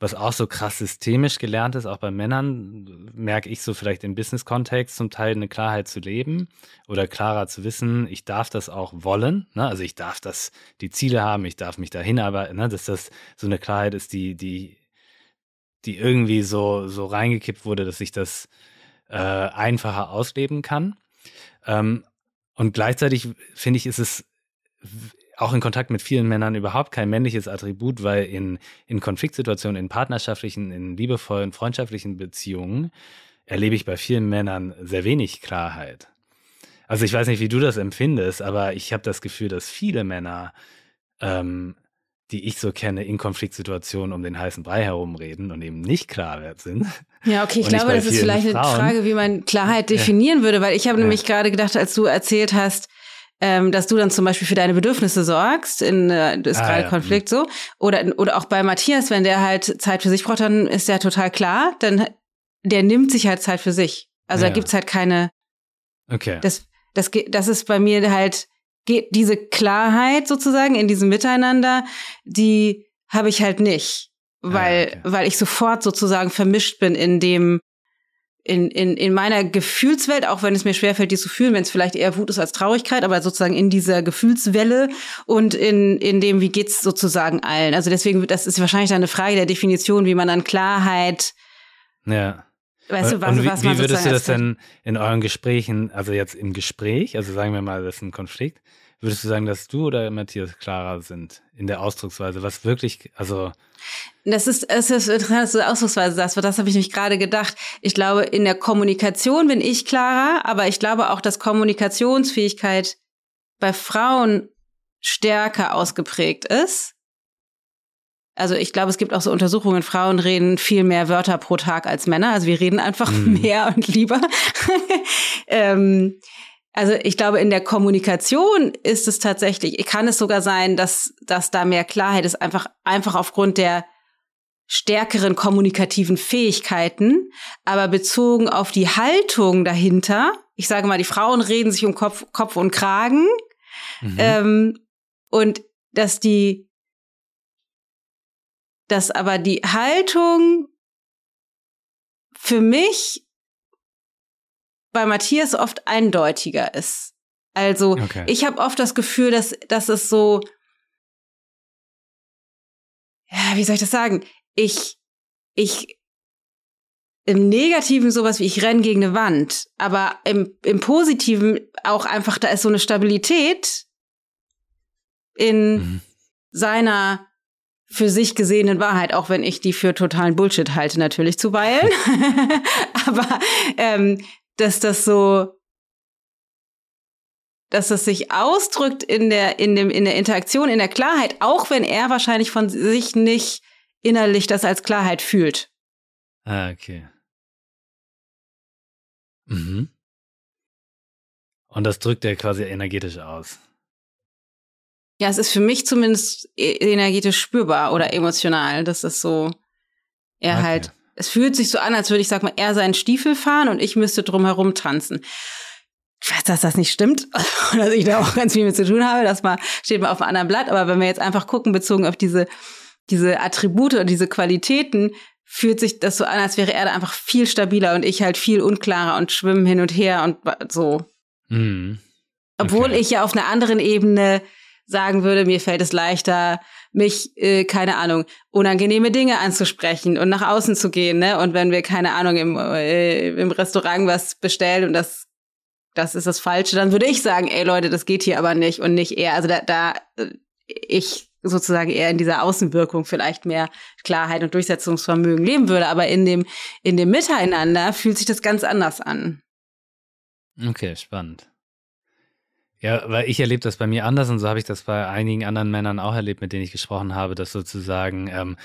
was auch so krass systemisch gelernt ist, auch bei Männern, merke ich so vielleicht im Business-Kontext zum Teil eine Klarheit zu leben oder klarer zu wissen, ich darf das auch wollen, ne? also ich darf das, die Ziele haben, ich darf mich dahin arbeiten, ne? dass das so eine Klarheit ist, die, die, die irgendwie so, so reingekippt wurde, dass ich das äh, einfacher ausleben kann. Ähm, und gleichzeitig finde ich, ist es auch in Kontakt mit vielen Männern überhaupt kein männliches Attribut, weil in, in Konfliktsituationen, in partnerschaftlichen, in liebevollen, freundschaftlichen Beziehungen erlebe ich bei vielen Männern sehr wenig Klarheit. Also ich weiß nicht, wie du das empfindest, aber ich habe das Gefühl, dass viele Männer, ähm, die ich so kenne, in Konfliktsituationen um den heißen Brei herumreden und eben nicht klar sind. Ja, okay, ich glaube, das ist vielleicht Frauen. eine Frage, wie man Klarheit definieren würde, weil ich habe ja. nämlich gerade gedacht, als du erzählt hast, ähm, dass du dann zum Beispiel für deine Bedürfnisse sorgst, in äh, ist ah, gerade ja. Konflikt mhm. so. Oder, oder auch bei Matthias, wenn der halt Zeit für sich braucht, dann ist der total klar, dann der nimmt sich halt Zeit für sich. Also ja. da gibt's halt keine. Okay. Das, das, das ist bei mir halt, geht diese Klarheit sozusagen in diesem Miteinander, die habe ich halt nicht. Weil, ah, okay. weil ich sofort sozusagen vermischt bin in dem, in, in, in meiner Gefühlswelt, auch wenn es mir schwerfällt, die zu fühlen, wenn es vielleicht eher Wut ist als Traurigkeit, aber sozusagen in dieser Gefühlswelle und in, in dem, wie geht's sozusagen allen. Also deswegen, das ist wahrscheinlich dann eine Frage der Definition, wie man dann Klarheit. Ja. Weißt du, was, und wie, was man wie würdest du das denn in euren Gesprächen, also jetzt im Gespräch, also sagen wir mal, das ist ein Konflikt, würdest du sagen, dass du oder Matthias klarer sind in der Ausdrucksweise, was wirklich, also das ist, es ist interessant, dass du Ausdrucksweise sagst, weil das habe ich nämlich gerade gedacht. Ich glaube, in der Kommunikation bin ich klarer, aber ich glaube auch, dass Kommunikationsfähigkeit bei Frauen stärker ausgeprägt ist. Also ich glaube, es gibt auch so Untersuchungen, Frauen reden viel mehr Wörter pro Tag als Männer. Also wir reden einfach mhm. mehr und lieber. ähm, also ich glaube, in der Kommunikation ist es tatsächlich, kann es sogar sein, dass, dass da mehr Klarheit ist, einfach, einfach aufgrund der stärkeren kommunikativen Fähigkeiten, aber bezogen auf die Haltung dahinter. Ich sage mal, die Frauen reden sich um Kopf, Kopf und Kragen. Mhm. Ähm, und dass die, dass aber die Haltung für mich bei Matthias oft eindeutiger ist. Also okay. ich habe oft das Gefühl, dass, dass es so, ja, wie soll ich das sagen? Ich, ich im Negativen sowas wie ich renn gegen eine Wand, aber im, im Positiven auch einfach, da ist so eine Stabilität in mhm. seiner für sich gesehenen Wahrheit, auch wenn ich die für totalen Bullshit halte, natürlich zuweilen. aber ähm, dass das so, dass das sich ausdrückt in der, in dem, in der Interaktion, in der Klarheit, auch wenn er wahrscheinlich von sich nicht innerlich das als Klarheit fühlt. Ah, okay. Mhm. Und das drückt er quasi energetisch aus. Ja, es ist für mich zumindest e-, energetisch spürbar oder emotional. Das ist so, er okay. halt es fühlt sich so an, als würde ich, sag mal, er seinen Stiefel fahren und ich müsste drumherum tanzen. Ich weiß, dass das nicht stimmt und dass ich da auch ganz viel mit zu tun habe. Das mal, steht mal auf einem anderen Blatt. Aber wenn wir jetzt einfach gucken, bezogen auf diese, diese Attribute und diese Qualitäten, fühlt sich das so an, als wäre er da einfach viel stabiler und ich halt viel unklarer und schwimmen hin und her und so. Mhm. Okay. Obwohl ich ja auf einer anderen Ebene sagen würde, mir fällt es leichter, mich, äh, keine Ahnung, unangenehme Dinge anzusprechen und nach außen zu gehen, ne? Und wenn wir, keine Ahnung, im, äh, im Restaurant was bestellen und das, das ist das Falsche, dann würde ich sagen, ey Leute, das geht hier aber nicht und nicht eher. Also da, da äh, ich sozusagen eher in dieser Außenwirkung vielleicht mehr Klarheit und Durchsetzungsvermögen leben würde, aber in dem, in dem Miteinander fühlt sich das ganz anders an. Okay, spannend. Ja, weil ich erlebe das bei mir anders und so habe ich das bei einigen anderen Männern auch erlebt, mit denen ich gesprochen habe, dass sozusagen ähm,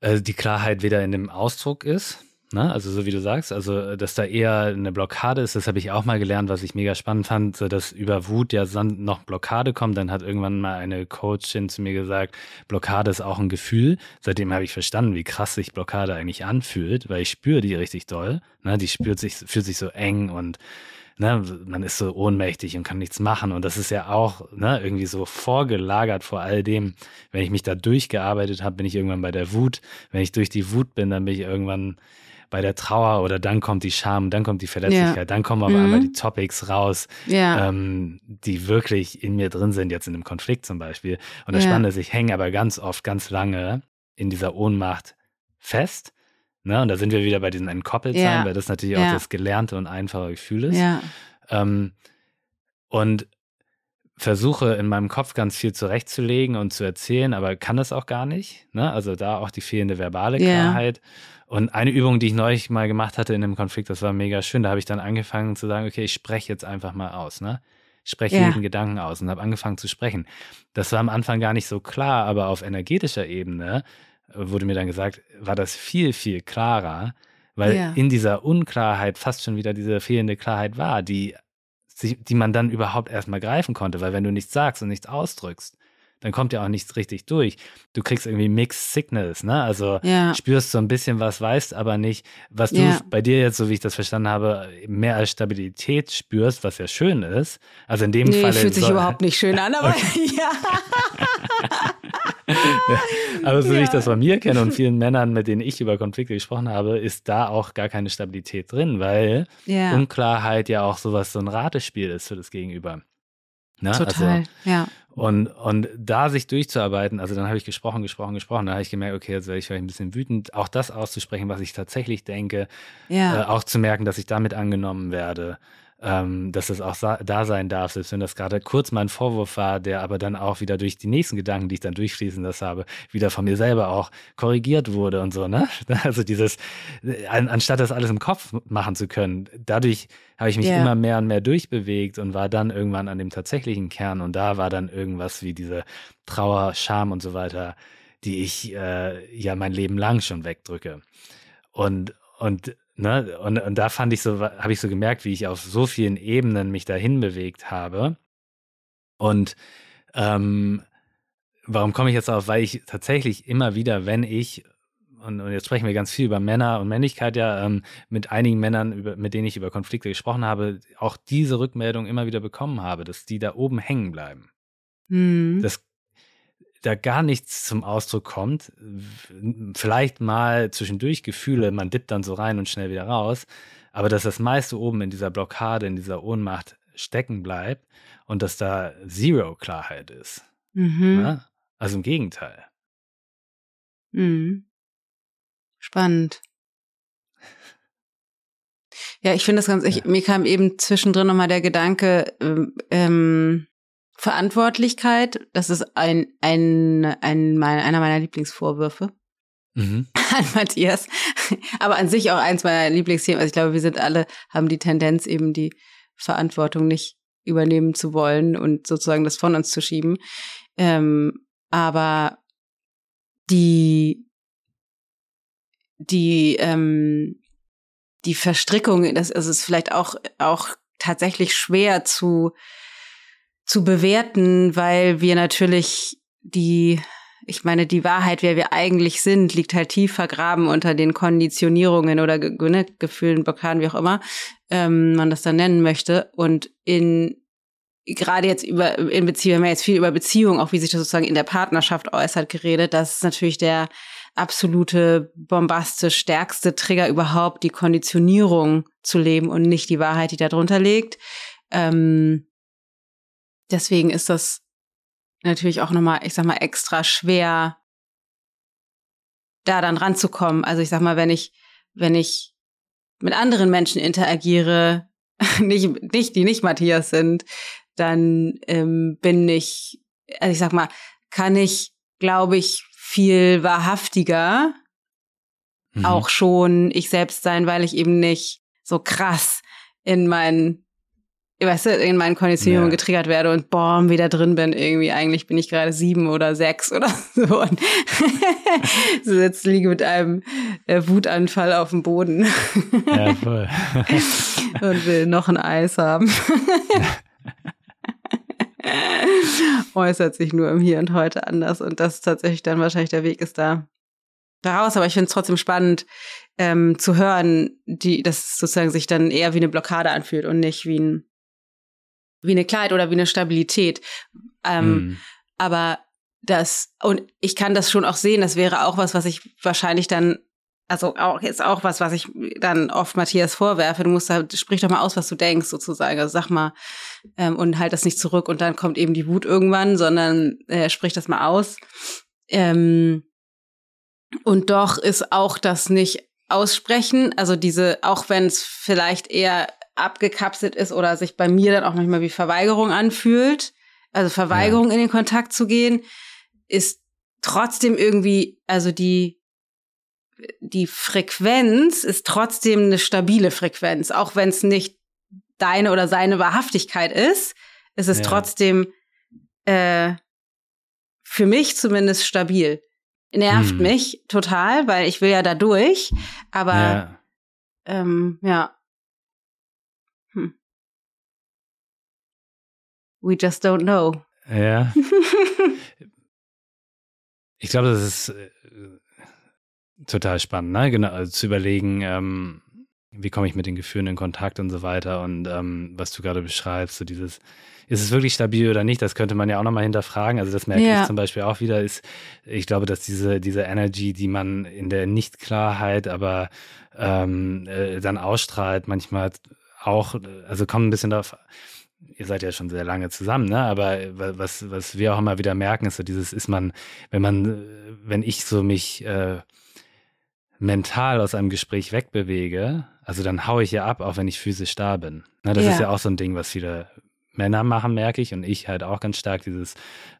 äh, die Klarheit weder in dem Ausdruck ist, Ne? Also so wie du sagst, also dass da eher eine Blockade ist, das habe ich auch mal gelernt, was ich mega spannend fand, so dass über Wut ja noch Blockade kommt. Dann hat irgendwann mal eine Coachin zu mir gesagt, Blockade ist auch ein Gefühl. Seitdem habe ich verstanden, wie krass sich Blockade eigentlich anfühlt, weil ich spüre die richtig doll. Ne? Die spürt sich, fühlt sich so eng und ne, man ist so ohnmächtig und kann nichts machen. Und das ist ja auch ne, irgendwie so vorgelagert vor all dem. Wenn ich mich da durchgearbeitet habe, bin ich irgendwann bei der Wut. Wenn ich durch die Wut bin, dann bin ich irgendwann bei der Trauer oder dann kommt die Scham, dann kommt die Verletzlichkeit, ja. dann kommen auf mhm. einmal die Topics raus, ja. ähm, die wirklich in mir drin sind, jetzt in einem Konflikt zum Beispiel. Und das ja. Spannende ist, ich hänge aber ganz oft, ganz lange in dieser Ohnmacht fest. Ne? Und da sind wir wieder bei diesem Entkoppeltsein, ja. weil das natürlich auch das gelernte und einfache Gefühl ist. Ähm, und versuche in meinem Kopf ganz viel zurechtzulegen und zu erzählen, aber kann das auch gar nicht. Ne? Also da auch die fehlende verbale Klarheit. Und eine Übung, die ich neulich mal gemacht hatte in einem Konflikt, das war mega schön. Da habe ich dann angefangen zu sagen, okay, ich spreche jetzt einfach mal aus, ne? Ich spreche jeden Gedanken aus und habe angefangen zu sprechen. Das war am Anfang gar nicht so klar, aber auf energetischer Ebene wurde mir dann gesagt, war das viel, viel klarer, weil ja. in dieser Unklarheit fast schon wieder diese fehlende Klarheit war, die, die man dann überhaupt erstmal greifen konnte, weil wenn du nichts sagst und nichts ausdrückst, dann kommt ja auch nichts richtig durch. Du kriegst irgendwie Mixed Signals, ne? Also ja. spürst so ein bisschen was, weißt aber nicht, was du ja. bei dir jetzt, so wie ich das verstanden habe, mehr als Stabilität spürst, was ja schön ist. Also in dem nee, Fall. fühlt sich überhaupt nicht schön an, aber okay. ja. Aber so wie ich das bei mir kenne und vielen Männern, mit denen ich über Konflikte gesprochen habe, ist da auch gar keine Stabilität drin, weil Unklarheit ja auch sowas, so ein Ratespiel ist für das Gegenüber. Ne? Total, also, ja. Und, und da sich durchzuarbeiten, also dann habe ich gesprochen, gesprochen, gesprochen, da habe ich gemerkt, okay, jetzt werde ich vielleicht ein bisschen wütend, auch das auszusprechen, was ich tatsächlich denke, ja. äh, auch zu merken, dass ich damit angenommen werde ähm, dass es auch da sein darf, selbst wenn das gerade kurz mal ein Vorwurf war, der aber dann auch wieder durch die nächsten Gedanken, die ich dann durchfließen lassen habe, wieder von mir selber auch korrigiert wurde und so, ne? Also dieses, an, anstatt das alles im Kopf machen zu können, dadurch habe ich mich yeah. immer mehr und mehr durchbewegt und war dann irgendwann an dem tatsächlichen Kern und da war dann irgendwas wie diese Trauer, Scham und so weiter, die ich äh, ja mein Leben lang schon wegdrücke. Und, und Ne? Und, und da fand ich so, habe ich so gemerkt, wie ich auf so vielen Ebenen mich dahin bewegt habe. Und ähm, warum komme ich jetzt auf? Weil ich tatsächlich immer wieder, wenn ich, und, und jetzt sprechen wir ganz viel über Männer und Männlichkeit, ja, ähm, mit einigen Männern, über, mit denen ich über Konflikte gesprochen habe, auch diese Rückmeldung immer wieder bekommen habe, dass die da oben hängen bleiben. Mhm. Das da gar nichts zum Ausdruck kommt, vielleicht mal zwischendurch Gefühle, man dippt dann so rein und schnell wieder raus, aber dass das meiste oben in dieser Blockade, in dieser Ohnmacht stecken bleibt und dass da Zero Klarheit ist. Mhm. Ne? Also im Gegenteil. Mhm. Spannend. Ja, ich finde das ganz, ich, mir kam eben zwischendrin nochmal der Gedanke, ähm, ähm Verantwortlichkeit, das ist ein, ein, ein, mein, einer meiner Lieblingsvorwürfe mhm. an Matthias. Aber an sich auch eins meiner Lieblingsthemen. Also ich glaube, wir sind alle, haben die Tendenz, eben die Verantwortung nicht übernehmen zu wollen und sozusagen das von uns zu schieben. Ähm, aber die, die, ähm, die Verstrickung, das ist vielleicht auch, auch tatsächlich schwer zu, zu bewerten, weil wir natürlich die, ich meine, die Wahrheit, wer wir eigentlich sind, liegt halt tief vergraben unter den Konditionierungen oder ne, Gefühlen, Blockaden, wie auch immer ähm, man das dann nennen möchte. Und in gerade jetzt über in Beziehung, wir haben ja jetzt viel über Beziehung, auch wie sich das sozusagen in der Partnerschaft äußert, geredet. Das ist natürlich der absolute bombastisch stärkste Trigger überhaupt, die Konditionierung zu leben und nicht die Wahrheit, die darunter liegt. Ähm, deswegen ist das natürlich auch nochmal, ich sag mal, extra schwer, da dann ranzukommen. Also ich sag mal, wenn ich, wenn ich mit anderen Menschen interagiere, nicht, nicht, die nicht Matthias sind, dann ähm, bin ich, also ich sag mal, kann ich, glaube ich, viel wahrhaftiger mhm. auch schon ich selbst sein, weil ich eben nicht so krass in meinen weißt du, in meinen Konditionierungen Ja. getriggert werde und boom, wieder drin bin irgendwie. Eigentlich bin ich gerade sieben oder sechs oder so. Und so jetzt liege mit einem äh, Wutanfall auf dem Boden Ja, voll. und will noch ein Eis haben. Äußert sich nur im Hier und Heute anders. Und das ist tatsächlich dann wahrscheinlich der Weg ist da daraus. Aber ich finde es trotzdem spannend ähm, zu hören, die, dass es sozusagen sich dann eher wie eine Blockade anfühlt und nicht wie ein wie eine Klarheit oder wie eine Stabilität. Ähm, Hm. aber das, und ich kann das schon auch sehen, das wäre auch was, was ich wahrscheinlich dann, also auch jetzt auch was, was ich dann oft Matthias vorwerfe. Du musst da, sprich doch mal aus, was du denkst, sozusagen. Also sag mal, ähm, und halt das nicht zurück und dann kommt eben die Wut irgendwann, sondern äh, sprich das mal aus. Ähm, und doch ist auch das nicht aussprechen, also diese, auch wenn es vielleicht eher abgekapselt ist oder sich bei mir dann auch manchmal wie Verweigerung anfühlt, also Verweigerung in den Kontakt zu gehen, ist trotzdem irgendwie, also die, die Frequenz ist trotzdem eine stabile Frequenz, auch wenn es nicht deine oder seine Wahrhaftigkeit ist, ist es Ja. trotzdem äh, für mich zumindest stabil. Nervt Hm. mich total, weil ich will ja da durch, aber ja. ähm, ja. We just don't know. Ja. Ich glaube, das ist äh, total spannend, ne? Genau, also zu überlegen, ähm, wie komme ich mit den Gefühlen in Kontakt und so weiter und ähm, was du gerade beschreibst, so dieses, ist es wirklich stabil oder nicht, das könnte man ja auch nochmal hinterfragen. Also das merke Ja. ich zum Beispiel auch wieder, ist, ich glaube, dass diese, diese Energy, die man in der Nichtklarheit, aber ähm, äh, dann ausstrahlt, manchmal auch, also kommt ein bisschen darauf, ihr seid ja schon sehr lange zusammen, ne? Aber was, was wir auch immer wieder merken, ist so dieses, ist man, wenn man, äh, wenn ich so mich äh, mental aus einem Gespräch wegbewege, also dann haue ich ja ab, auch wenn ich physisch da bin. Ne, das Ja. ist ja auch so ein Ding, was viele Männer machen, merke ich, und ich halt auch ganz stark dieses,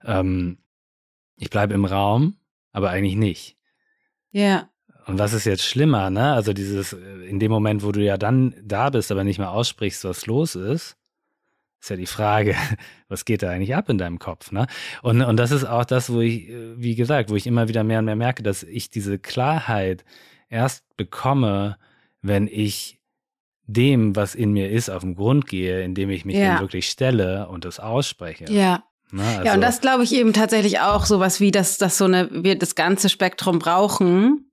ähm, ich bleibe im Raum, aber eigentlich nicht. Ja, Und was ist jetzt schlimmer, ne? Also dieses, äh, in dem Moment, wo du ja dann da bist, aber nicht mehr aussprichst, was los ist, ist ja die Frage, was geht da eigentlich ab in deinem Kopf, ne? Und, und das ist auch das, wo ich, äh, wie gesagt, wo ich immer wieder mehr und mehr merke, dass ich diese Klarheit erst bekomme, wenn ich dem, was in mir ist, auf den Grund gehe, indem ich mich Ja. dem wirklich stelle und das ausspreche. ja. Ne? ja, Also- und das glaube ich eben tatsächlich auch sowas wie, dass, dass so eine, wir das ganze Spektrum brauchen,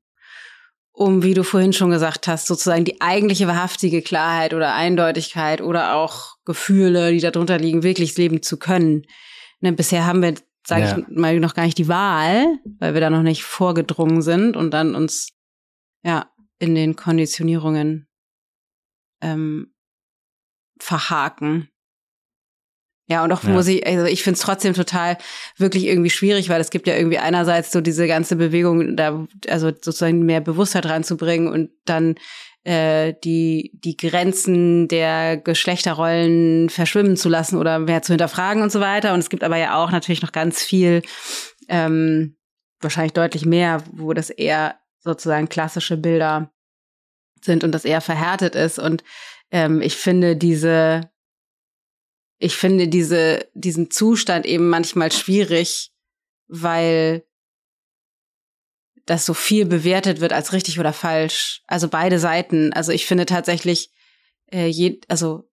um, wie du vorhin schon gesagt hast, sozusagen die eigentliche wahrhaftige Klarheit oder Eindeutigkeit oder auch Gefühle, die darunter liegen, wirklich leben zu können. Ne, bisher haben wir, sage Ja. ich mal, noch gar nicht die Wahl, weil wir da noch nicht vorgedrungen sind und dann uns ja in den Konditionierungen ähm, verhaken. Ja, und auch Ja. muss ich, also ich finde es trotzdem total wirklich irgendwie schwierig, weil es gibt ja irgendwie einerseits so diese ganze Bewegung, da also sozusagen mehr Bewusstheit reinzubringen und dann äh, die die Grenzen der Geschlechterrollen verschwimmen zu lassen oder mehr zu hinterfragen und so weiter. Und es gibt aber ja auch natürlich noch ganz viel, ähm, wahrscheinlich deutlich mehr, wo das eher sozusagen klassische Bilder sind und das eher verhärtet ist. Und ähm, ich finde diese ich finde diese, diesen Zustand eben manchmal schwierig, weil das so viel bewertet wird als richtig oder falsch. Also beide Seiten. Also ich finde tatsächlich, äh, je, also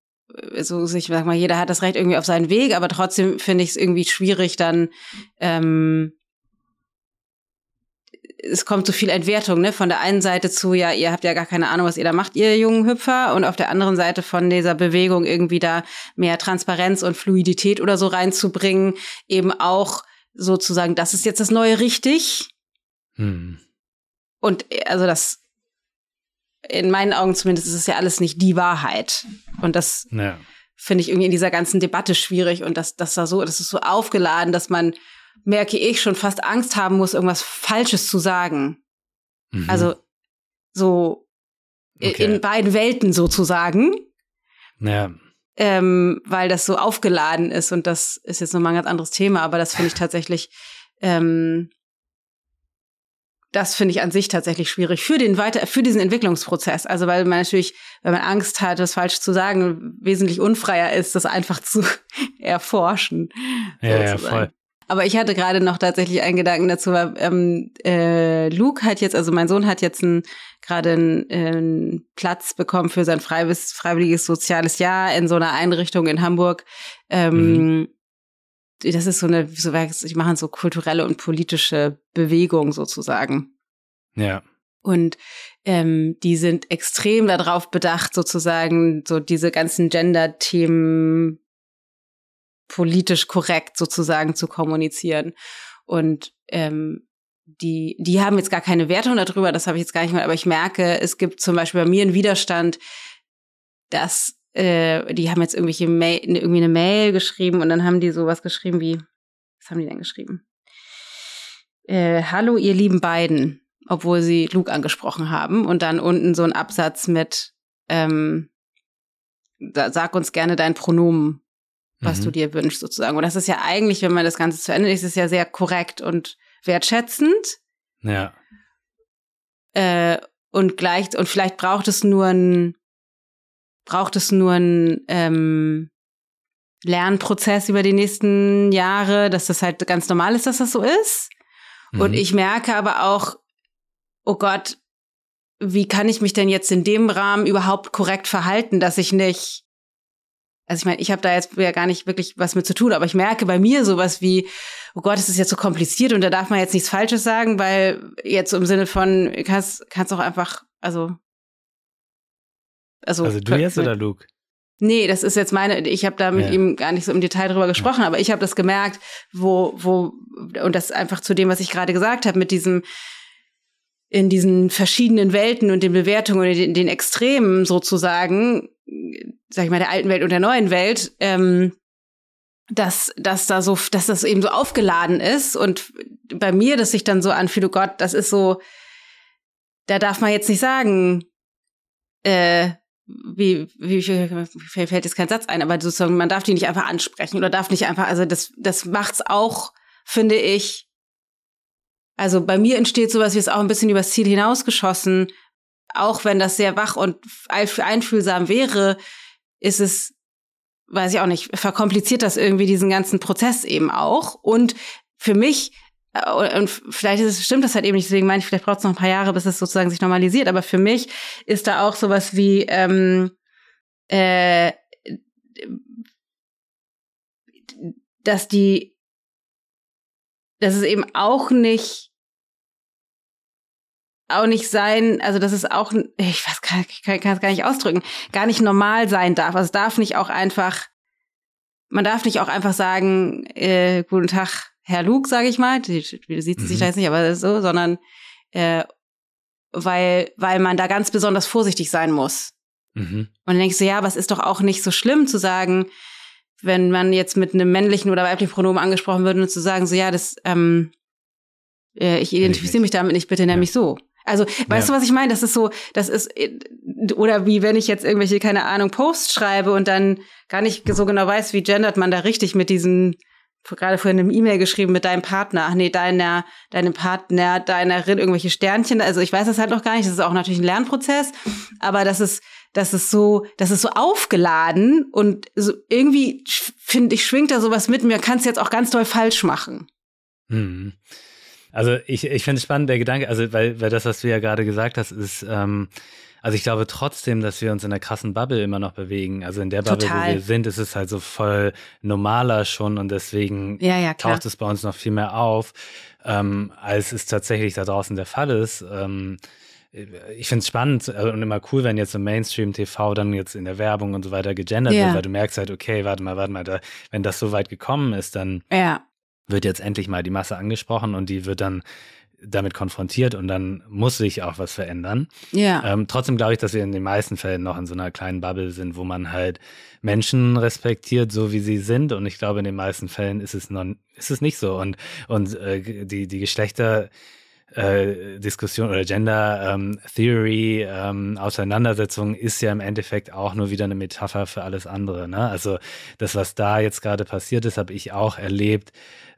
so ich sag mal, jeder hat das Recht irgendwie auf seinen Weg, aber trotzdem finde ich es irgendwie schwierig, dann ähm, es kommt so viel Entwertung, ne? Von der einen Seite zu, ja, ihr habt ja gar keine Ahnung, was ihr da macht, ihr jungen Hüpfer, und auf der anderen Seite von dieser Bewegung irgendwie da mehr Transparenz und Fluidität oder so reinzubringen, eben auch sozusagen, das ist jetzt das neue richtig. Hm. Und äh, also das, in meinen Augen zumindest, ist es ja alles nicht die Wahrheit. Und das Ja. finde ich irgendwie in dieser ganzen Debatte schwierig und das, das da so, das ist so aufgeladen, dass man, merke ich, schon fast Angst haben muss, irgendwas Falsches zu sagen. Mhm. Also so Okay. in beiden Welten sozusagen, ja. ähm, weil das so aufgeladen ist und das ist jetzt nochmal ein ganz anderes Thema, aber das finde ich tatsächlich ähm, das finde ich an sich tatsächlich schwierig für den weiter, für diesen Entwicklungsprozess. Also weil man natürlich, wenn man Angst hat, das falsch zu sagen, wesentlich unfreier ist, das einfach zu erforschen. Ja, ja, voll. Aber ich hatte gerade noch tatsächlich einen Gedanken dazu, weil ähm, äh, Luke hat jetzt, also mein Sohn hat jetzt ein, gerade einen, einen Platz bekommen für sein freiwilliges soziales Jahr in so einer Einrichtung in Hamburg. Ähm, mhm das ist so eine, so, ich machen so kulturelle und politische Bewegung sozusagen. Ja. Und ähm, die sind extrem darauf bedacht, sozusagen so diese ganzen Gender-Themen politisch korrekt sozusagen zu kommunizieren. Und ähm, die, die haben jetzt gar keine Wertung darüber, das habe ich jetzt gar nicht mal, aber ich merke, es gibt zum Beispiel bei mir einen Widerstand, dass äh, die haben jetzt irgendwelche Mail, irgendwie eine Mail geschrieben und dann haben die sowas geschrieben wie, was haben die denn geschrieben? Äh, Hallo, ihr lieben beiden, obwohl sie Luke angesprochen haben und dann unten so ein Absatz mit, ähm, da, sag uns gerne dein Pronomen, was mhm. du dir wünschst sozusagen. Und das ist ja eigentlich, wenn man das Ganze zu Ende ist, ist ja sehr korrekt und wertschätzend. Ja. Äh, und gleich, und vielleicht braucht es nur ein braucht es nur einen ähm, Lernprozess über die nächsten Jahre, dass das halt ganz normal ist, dass das so ist. Mhm. Und ich merke aber auch, oh Gott, wie kann ich mich denn jetzt in dem Rahmen überhaupt korrekt verhalten, dass ich nicht also ich meine, ich habe da jetzt ja gar nicht wirklich was mit zu tun, aber ich merke bei mir sowas wie, oh Gott, es ist jetzt so kompliziert und da darf man jetzt nichts Falsches sagen, weil jetzt im Sinne von, kannst kannst auch einfach, also also, also du jetzt oder Luke? Nee, das ist jetzt meine, ich habe da mit ja. ihm gar nicht so im Detail drüber gesprochen, ja. aber ich habe das gemerkt, wo, wo, und das einfach zu dem, was ich gerade gesagt habe, mit diesem, in diesen verschiedenen Welten und den Bewertungen und den, den Extremen sozusagen, sag ich mal, der alten Welt und der neuen Welt, ähm, dass, dass da so, dass das eben so aufgeladen ist und bei mir, dass sich dann so anfühlt, oh Gott, das ist so, da darf man jetzt nicht sagen, äh, wie, wie, wie fällt jetzt kein Satz ein, aber sozusagen, man darf die nicht einfach ansprechen oder darf nicht einfach, also das, das macht's auch, finde ich. Also bei mir entsteht sowas wie es auch ein bisschen übers Ziel hinausgeschossen. Auch wenn das sehr wach und einfühlsam wäre, ist es, weiß ich auch nicht, verkompliziert das irgendwie diesen ganzen Prozess eben auch. Und für mich äh, und vielleicht ist es, stimmt das halt eben nicht, deswegen meine ich, vielleicht braucht es noch ein paar Jahre, bis es sozusagen sich normalisiert. Aber für mich ist da auch sowas wie ähm, äh, dass die dass es eben auch nicht auch nicht sein, also dass es auch, ich weiß, kann, kann, kann es gar nicht ausdrücken, gar nicht normal sein darf. Also es darf nicht auch einfach, man darf nicht auch einfach sagen, äh, guten Tag, Herr Luke, sage ich mal, die, die sieht mhm. sich da jetzt nicht, aber so, sondern äh, weil, weil man da ganz besonders vorsichtig sein muss. Mhm. Und dann denkst du, ja, aber es ist doch auch nicht so schlimm zu sagen, wenn man jetzt mit einem männlichen oder weiblichen Pronomen angesprochen wird und zu sagen, so ja, das, ähm, äh, ich identifiziere mich damit nicht, bitte nenn mich so. Also, weißt ja. du, was ich meine? Das ist so, das ist, äh, oder wie wenn ich jetzt irgendwelche, keine Ahnung, Posts schreibe und dann gar nicht so genau weiß, wie gendert man da richtig mit diesen gerade vorhin eine E-Mail geschrieben mit deinem Partner, ach nee, deiner, deinem Partner, deiner irgendwelche Sternchen. Also ich weiß das halt noch gar nicht. Das ist auch natürlich ein Lernprozess, aber das ist, das ist so, das ist so aufgeladen und so irgendwie finde ich schwingt da sowas mit mir. Kannst jetzt auch ganz doll falsch machen. Hm. Also ich, ich finde es spannend, der Gedanke, also weil, weil das, was du ja gerade gesagt hast, ist, ähm, also ich glaube trotzdem, dass wir uns in der krassen Bubble immer noch bewegen. Also in der Bubble, Total. wo wir sind, ist es halt so voll normaler schon und deswegen ja, ja, taucht es bei uns noch viel mehr auf, ähm, als es tatsächlich da draußen der Fall ist. Ähm, ich finde es spannend und immer cool, wenn jetzt im Mainstream-TV dann jetzt in der Werbung und so weiter gegendert ja. wird, weil du merkst halt, okay, warte mal, warte mal, da, wenn das so weit gekommen ist, dann ja. Wird jetzt endlich mal die Masse angesprochen und die wird dann damit konfrontiert und dann muss sich auch was verändern. Ja. Ähm, trotzdem glaube ich, dass wir in den meisten Fällen noch in so einer kleinen Bubble sind, wo man halt Menschen respektiert, so wie sie sind. Und ich glaube, in den meisten Fällen ist es noch, ist es nicht so. Und, und äh, die, die Geschlechter äh, Diskussion oder Gender ähm, Theory ähm, Auseinandersetzung ist ja im Endeffekt auch nur wieder eine Metapher für alles andere. Ne? Also das, was da jetzt gerade passiert ist, habe ich auch erlebt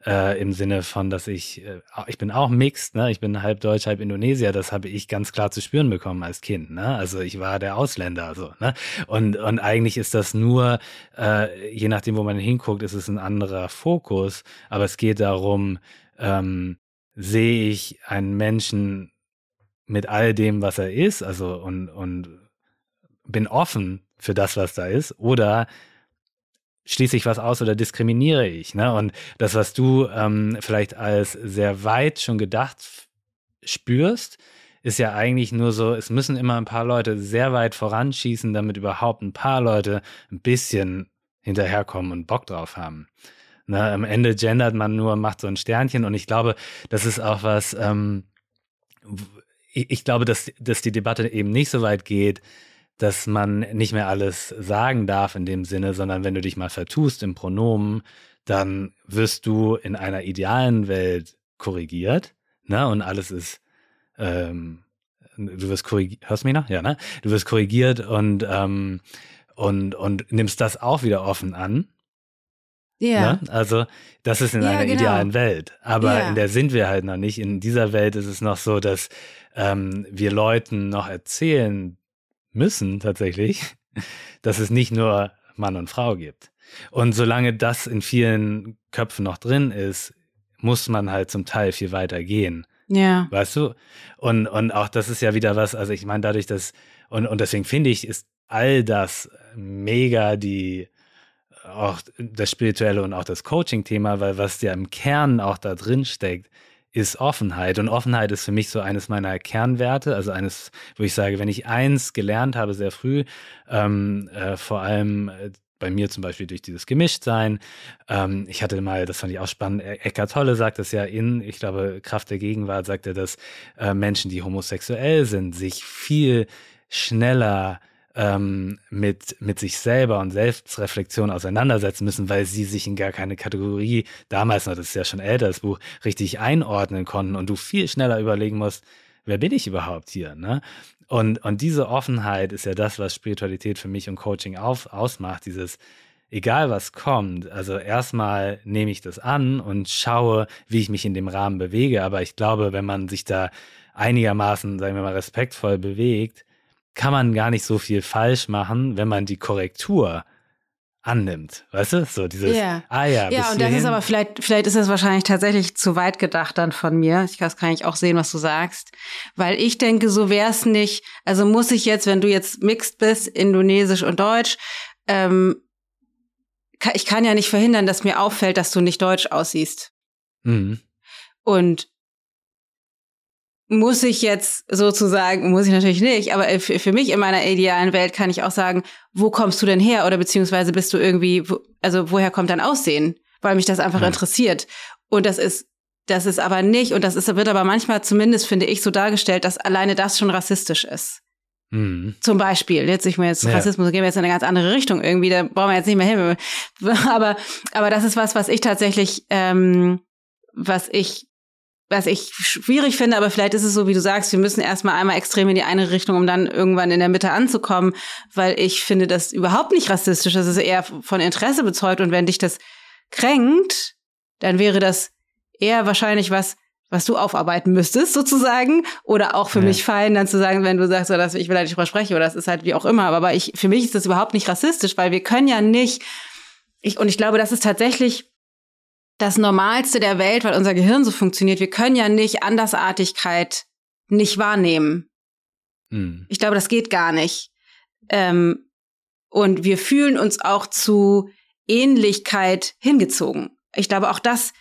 äh, im Sinne von, dass ich, äh, ich bin auch mixed, ne? ich bin halb Deutsch, halb Indonesier, das habe ich ganz klar zu spüren bekommen als Kind. Ne? Also ich war der Ausländer so. Ne? Und, und eigentlich ist das nur, äh, je nachdem, wo man hinguckt, ist es ein anderer Fokus, aber es geht darum, ähm, sehe ich einen Menschen mit all dem, was er ist, also und, und bin offen für das, was da ist, oder schließe ich was aus oder diskriminiere ich? Ne? Und das, was du ähm, vielleicht als sehr weit schon gedacht spürst, ist ja eigentlich nur so, es müssen immer ein paar Leute sehr weit voranschießen, damit überhaupt ein paar Leute ein bisschen hinterherkommen und Bock drauf haben. Ne, am Ende gendert man nur, macht so ein Sternchen und ich glaube, das ist auch was, ähm, ich, ich glaube, dass, dass die Debatte eben nicht so weit geht, dass man nicht mehr alles sagen darf in dem Sinne, sondern wenn du dich mal vertust im Pronomen, dann wirst du in einer idealen Welt korrigiert, ne? Und alles ist, ähm, du wirst korrigiert, hörst du mich noch? Ja, ne? Du wirst korrigiert und, ähm, und, und nimmst das auch wieder offen an. Ja. Ne? Also, das ist in ja, einer genau. idealen Welt. Aber ja. in der sind wir halt noch nicht. In dieser Welt ist es noch so, dass ähm, wir Leuten noch erzählen müssen tatsächlich, dass es nicht nur Mann und Frau gibt. Und solange das in vielen Köpfen noch drin ist, muss man halt zum Teil viel weiter gehen. Ja. Weißt du? Und, und auch das ist ja wieder was, also ich meine, dadurch, dass, und, und deswegen finde ich, ist all das mega die, auch das Spirituelle und auch das Coaching-Thema, weil was ja im Kern auch da drin steckt, ist Offenheit. Und Offenheit ist für mich so eines meiner Kernwerte, also eines, wo ich sage, wenn ich eins gelernt habe sehr früh, ähm, äh, vor allem äh, bei mir zum Beispiel durch dieses Gemischtsein. Ähm, ich hatte mal, das fand ich auch spannend, e-, Eckart Tolle sagt das ja in, ich glaube, Kraft der Gegenwart sagt er, dass äh, Menschen, die homosexuell sind, sich viel schneller ähm, mit, mit sich selber und Selbstreflexion auseinandersetzen müssen, weil sie sich in gar keine Kategorie, damals noch, das ist ja schon älter, das Buch, richtig einordnen konnten und du viel schneller überlegen musst, wer bin ich überhaupt hier? Ne? Und, und diese Offenheit ist ja das, was Spiritualität für mich und Coaching auf, ausmacht, dieses egal was kommt, also erstmal nehme ich das an und schaue, wie ich mich in dem Rahmen bewege, aber ich glaube, wenn man sich da einigermaßen, sagen wir mal, respektvoll bewegt, kann man gar nicht so viel falsch machen, wenn man die Korrektur annimmt, weißt du? So dieses, yeah. ah ja. Ja, und das ist aber vielleicht, vielleicht ist es wahrscheinlich tatsächlich zu weit gedacht dann von mir. Ich kann, kann ich auch sehen, was du sagst. Weil ich denke, so wär's nicht, also muss ich jetzt, wenn du jetzt mixed bist, Indonesisch und Deutsch, ähm, ich kann ja nicht verhindern, dass mir auffällt, dass du nicht deutsch aussiehst. Mhm. Und muss ich jetzt sozusagen, muss ich natürlich nicht, aber für, mich in meiner idealen Welt kann ich auch sagen, wo kommst du denn her? Oder beziehungsweise bist du irgendwie, also woher kommt dein Aussehen? Weil mich das einfach ja. interessiert. Und das ist, das ist aber nicht, und das ist, wird aber manchmal zumindest, finde ich, so dargestellt, dass alleine das schon rassistisch ist. Mhm. Zum Beispiel, jetzt ich mir jetzt ja. Rassismus, gehen wir jetzt in eine ganz andere Richtung irgendwie, da brauchen wir jetzt nicht mehr hin. Aber, aber das ist was, was ich tatsächlich, ähm, was ich was ich schwierig finde, aber vielleicht ist es so, wie du sagst, wir müssen erstmal einmal extrem in die eine Richtung, um dann irgendwann in der Mitte anzukommen, weil ich finde das überhaupt nicht rassistisch, das ist eher von Interesse bezeugt und wenn dich das kränkt, dann wäre das eher wahrscheinlich was, was du aufarbeiten müsstest, sozusagen, oder auch für ja. mich fein, dann zu sagen, wenn du sagst, oder ich will da nicht drüber sprechen, oder das ist halt wie auch immer, aber ich, für mich ist das überhaupt nicht rassistisch, weil wir können ja nicht, ich, und ich glaube, das ist tatsächlich das Normalste der Welt, weil unser Gehirn so funktioniert. Wir können ja nicht Andersartigkeit nicht wahrnehmen. Hm. Ich glaube, das geht gar nicht. Ähm, und wir fühlen uns auch zu Ähnlichkeit hingezogen. Ich glaube, auch das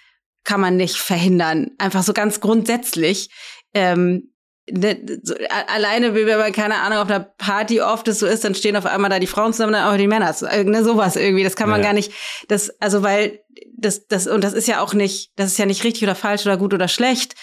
kann man nicht verhindern. Einfach so ganz grundsätzlich. Ähm, ne, so, alleine, wenn man, keine Ahnung, auf einer Party oft es so ist, dann stehen auf einmal da die Frauen zusammen, dann auch die Männer. Ne, sowas irgendwie. Das kann man ja. gar nicht, das, also weil das, das, und das ist ja auch nicht, das ist ja nicht richtig oder falsch oder gut oder schlecht.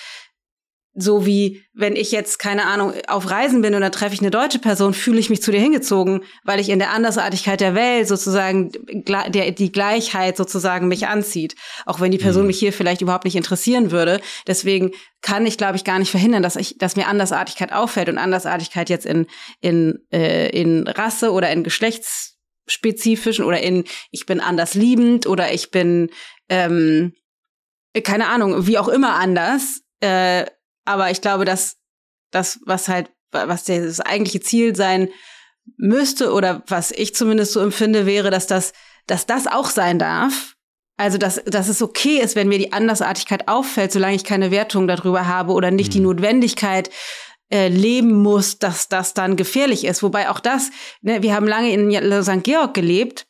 So wie, wenn ich jetzt, keine Ahnung, auf Reisen bin und da treffe ich eine deutsche Person, fühle ich mich zu dir hingezogen, weil ich in der Andersartigkeit der Welt sozusagen der, die Gleichheit sozusagen mich anzieht. Auch wenn die Person mhm. mich hier vielleicht überhaupt nicht interessieren würde. Deswegen kann ich, glaube ich, gar nicht verhindern, dass ich, dass mir Andersartigkeit auffällt und Andersartigkeit jetzt in, in, äh, in Rasse oder in geschlechtsspezifischen oder in ich bin anders liebend oder ich bin ähm, keine Ahnung, wie auch immer anders. Äh, aber ich glaube, dass das, was halt, was das eigentliche Ziel sein müsste oder was ich zumindest so empfinde, wäre, dass das, dass das auch sein darf. Also, dass, dass es okay ist, wenn mir die Andersartigkeit auffällt, solange ich keine Wertung darüber habe oder nicht mhm. die Notwendigkeit äh, leben muss, dass das dann gefährlich ist. Wobei auch das, ne, wir haben lange in St. Georg gelebt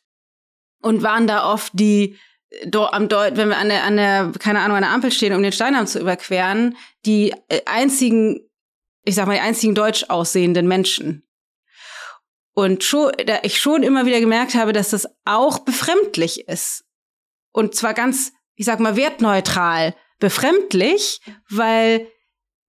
und waren da oft die, am Deut, wenn wir an der, an der, keine Ahnung, an der Ampel stehen, um den Steinarm zu überqueren, die äh, einzigen, ich sag mal, die einzigen deutsch aussehenden Menschen. Und schon, da ich schon immer wieder gemerkt habe, dass das auch befremdlich ist. Und zwar ganz, ich sag mal, wertneutral befremdlich, weil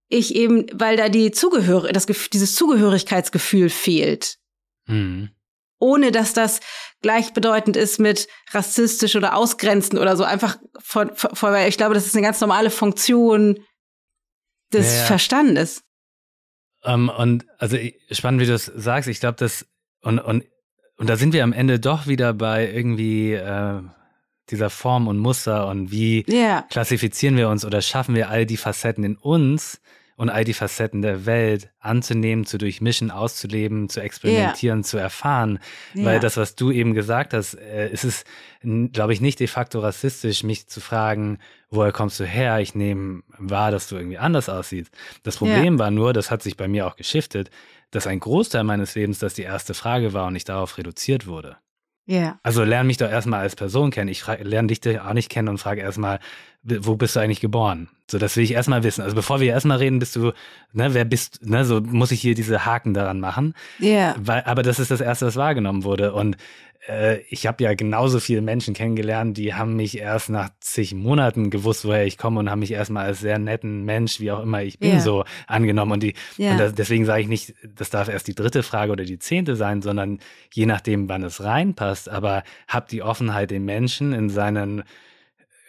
ich eben, weil da die Zugehör, das, dieses Zugehörigkeitsgefühl fehlt. Mhm ohne dass das gleichbedeutend ist mit rassistisch oder ausgrenzen oder so. Einfach von, von, weil ich glaube, das ist eine ganz normale Funktion des ja, ja. Verstandes. Um, ähm, und also spannend, wie du das sagst. Ich glaube, das und, und, und da sind wir am Ende doch wieder bei irgendwie äh, dieser Form und Muster und wie yeah. klassifizieren wir uns oder schaffen wir all die Facetten in uns, und all die Facetten der Welt anzunehmen, zu durchmischen, auszuleben, zu experimentieren, yeah. zu erfahren. Yeah. Weil das, was du eben gesagt hast, äh, ist es, glaube ich, nicht de facto rassistisch, mich zu fragen, woher kommst du her? Ich nehme wahr, dass du irgendwie anders aussiehst. Das Problem yeah. war nur, das hat sich bei mir auch geschiftet, dass ein Großteil meines Lebens das die erste Frage war und ich darauf reduziert wurde. Ja. Also lerne mich doch erstmal als Person kennen. Ich lerne dich auch nicht kennen und frage erstmal, wo bist du eigentlich geboren? So, das will ich erstmal wissen. Also bevor wir erstmal reden, bist du, ne, wer bist, ne, so muss ich hier diese Haken daran machen. Ja. Yeah. aber das ist das Erste, was wahrgenommen wurde. Und äh, ich habe ja genauso viele Menschen kennengelernt, die haben mich erst nach zig Monaten gewusst, woher ich komme und haben mich erstmal als sehr netten Mensch, wie auch immer ich bin, yeah. so angenommen. Und, die, yeah. und das, deswegen sage ich nicht, das darf erst die dritte Frage oder die zehnte sein, sondern je nachdem, wann es reinpasst. Aber hab die Offenheit, den Menschen in seinen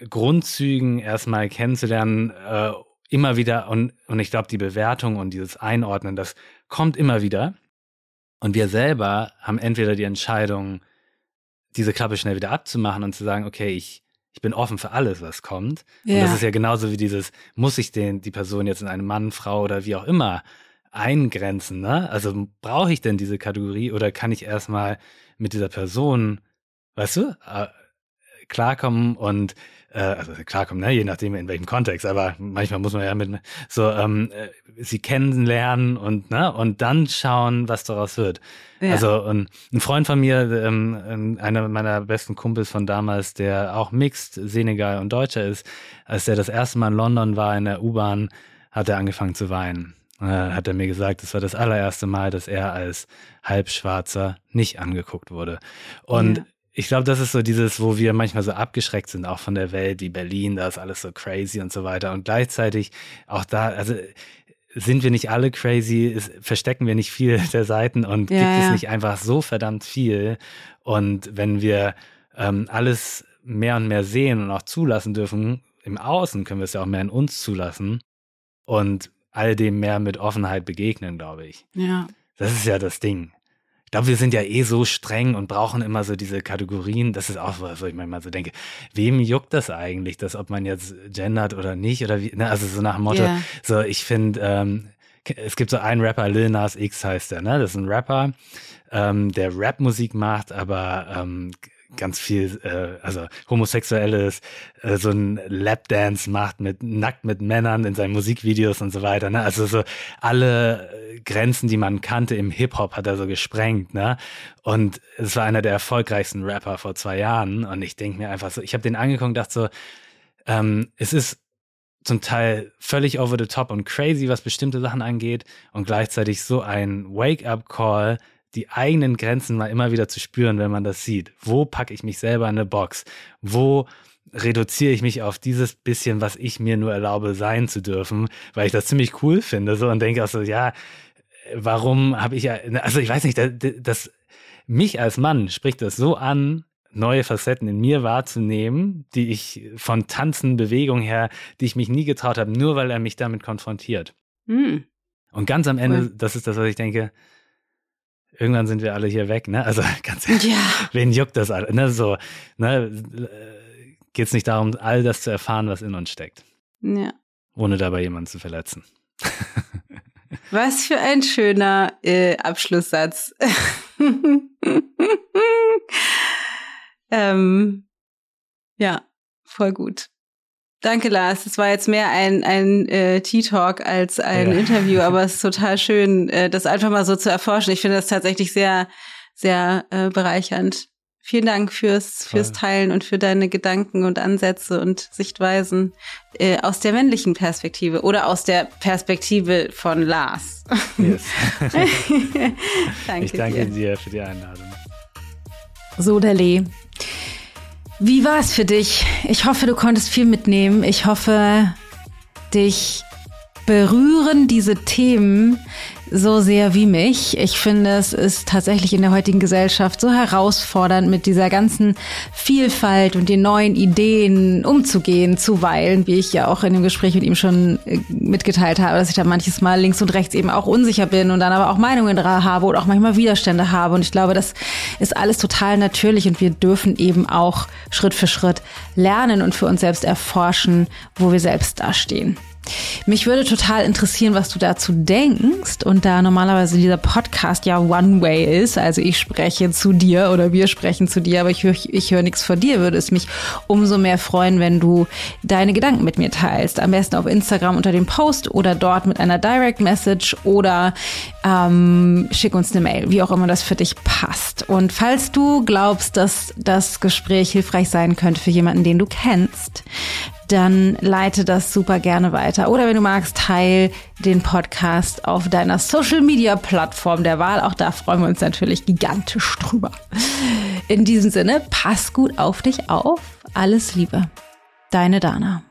Grundzügen erstmal kennenzulernen, äh, immer wieder und, und ich glaube, die Bewertung und dieses Einordnen, das kommt immer wieder. Und wir selber haben entweder die Entscheidung, diese Klappe schnell wieder abzumachen und zu sagen, okay, ich, ich bin offen für alles, was kommt. Ja. Und das ist ja genauso wie dieses, muss ich den, die Person jetzt in eine Mann, Frau oder wie auch immer eingrenzen, ne? Also brauche ich denn diese Kategorie oder kann ich erstmal mit dieser Person, weißt du, äh, klarkommen und äh, also klarkommen, ne, je nachdem in welchem Kontext, aber manchmal muss man ja mit so ähm, äh, sie kennenlernen und ne und dann schauen, was daraus wird. Ja. Also und ein Freund von mir, ähm, ähm, einer meiner besten Kumpels von damals, der auch Mixed Senegal und Deutscher ist, als er das erste Mal in London war in der U-Bahn, hat er angefangen zu weinen. Äh, hat er mir gesagt, das war das allererste Mal, dass er als Halbschwarzer nicht angeguckt wurde. Und ja ich glaube, das ist so dieses, wo wir manchmal so abgeschreckt sind, auch von der Welt, wie Berlin, da ist alles so crazy und so weiter. Und gleichzeitig auch da, also sind wir nicht alle crazy, ist, verstecken wir nicht viel der Seiten und ja, gibt ja. es nicht einfach so verdammt viel. Und wenn wir ähm, alles mehr und mehr sehen und auch zulassen dürfen, im Außen können wir es ja auch mehr in uns zulassen und all dem mehr mit Offenheit begegnen, glaube ich. Ja. Das ist ja das Ding ich glaube, wir sind ja eh so streng und brauchen immer so diese Kategorien. Das ist auch was, wo ich manchmal so denke, wem juckt das eigentlich, dass ob man jetzt gendert oder nicht oder wie, ne? also so nach dem Motto, yeah. so ich finde, ähm, es gibt so einen Rapper, Lil Nas X heißt der, ne? Das ist ein Rapper, ähm, der Rapmusik macht, aber ähm, ganz viel, äh, also homosexuelles, äh, so ein Lapdance macht mit nackt mit Männern in seinen Musikvideos und so weiter. Ne? Also so alle äh, Grenzen, die man kannte im Hip Hop, hat er so gesprengt. Ne? Und es war einer der erfolgreichsten Rapper vor zwei Jahren. Und ich denke mir einfach so, ich habe den angeguckt, dachte so, ähm, es ist zum Teil völlig over the top und crazy, was bestimmte Sachen angeht und gleichzeitig so ein Wake-up-Call, die eigenen Grenzen mal immer wieder zu spüren, wenn man das sieht. Wo packe ich mich selber in eine Box? Wo reduziere ich mich auf dieses bisschen, was ich mir nur erlaube, sein zu dürfen, weil ich das ziemlich cool finde so und denke auch so, ja, warum habe ich ja, also ich weiß nicht, das, das mich als Mann spricht das so an, neue Facetten in mir wahrzunehmen, die ich von Tanzen, Bewegung her, die ich mich nie getraut habe, nur weil er mich damit konfrontiert. Mhm. Und ganz am Ende, cool. das ist das, was ich denke, irgendwann sind wir alle hier weg, ne? Also ganz ehrlich, ja. wen juckt das alle? Ne? So, ne? Geht es nicht darum, all das zu erfahren, was in uns steckt. Ja. Ohne dabei jemanden zu verletzen. Was für ein schöner äh, Abschlusssatz. ähm, ja, voll gut. Danke, Lars. Das war jetzt mehr ein, ein äh, Tea-Talk als ein ja. Interview, aber es ist total schön, äh, das einfach mal so zu erforschen. Ich finde das tatsächlich sehr, sehr äh, bereichernd. Vielen Dank fürs, fürs Teilen und für deine Gedanken und Ansätze und Sichtweisen äh, aus der männlichen Perspektive oder aus der Perspektive von Lars. Yes. danke ich danke dir. dir für die Einladung. So, der Lee. Wie war es für dich? Ich hoffe, du konntest viel mitnehmen. Ich hoffe, dich berühren diese Themen so sehr wie mich. Ich finde, es ist tatsächlich in der heutigen Gesellschaft so herausfordernd, mit dieser ganzen Vielfalt und den neuen Ideen umzugehen, zuweilen, wie ich ja auch in dem Gespräch mit ihm schon äh, mitgeteilt habe, dass ich da manches Mal links und rechts eben auch unsicher bin und dann aber auch Meinungen habe oder auch manchmal Widerstände habe. Und ich glaube, das ist alles total natürlich und wir dürfen eben auch Schritt für Schritt lernen und für uns selbst erforschen, wo wir selbst dastehen. Mich würde total interessieren, was du dazu denkst. Und da normalerweise dieser Podcast ja One-Way ist, also ich spreche zu dir oder wir sprechen zu dir, aber ich höre ich hör nichts von dir, würde es mich umso mehr freuen, wenn du deine Gedanken mit mir teilst. Am besten auf Instagram unter dem Post oder dort mit einer Direct Message oder ähm, schick uns eine Mail, wie auch immer das für dich passt. Und falls du glaubst, dass das Gespräch hilfreich sein könnte für jemanden, den du kennst, dann leite das super gerne weiter. Oder wenn du magst, teil den Podcast auf deiner Social Media Plattform der Wahl. Auch da freuen wir uns natürlich gigantisch drüber. In diesem Sinne, pass gut auf dich auf. Alles Liebe. Deine Dana.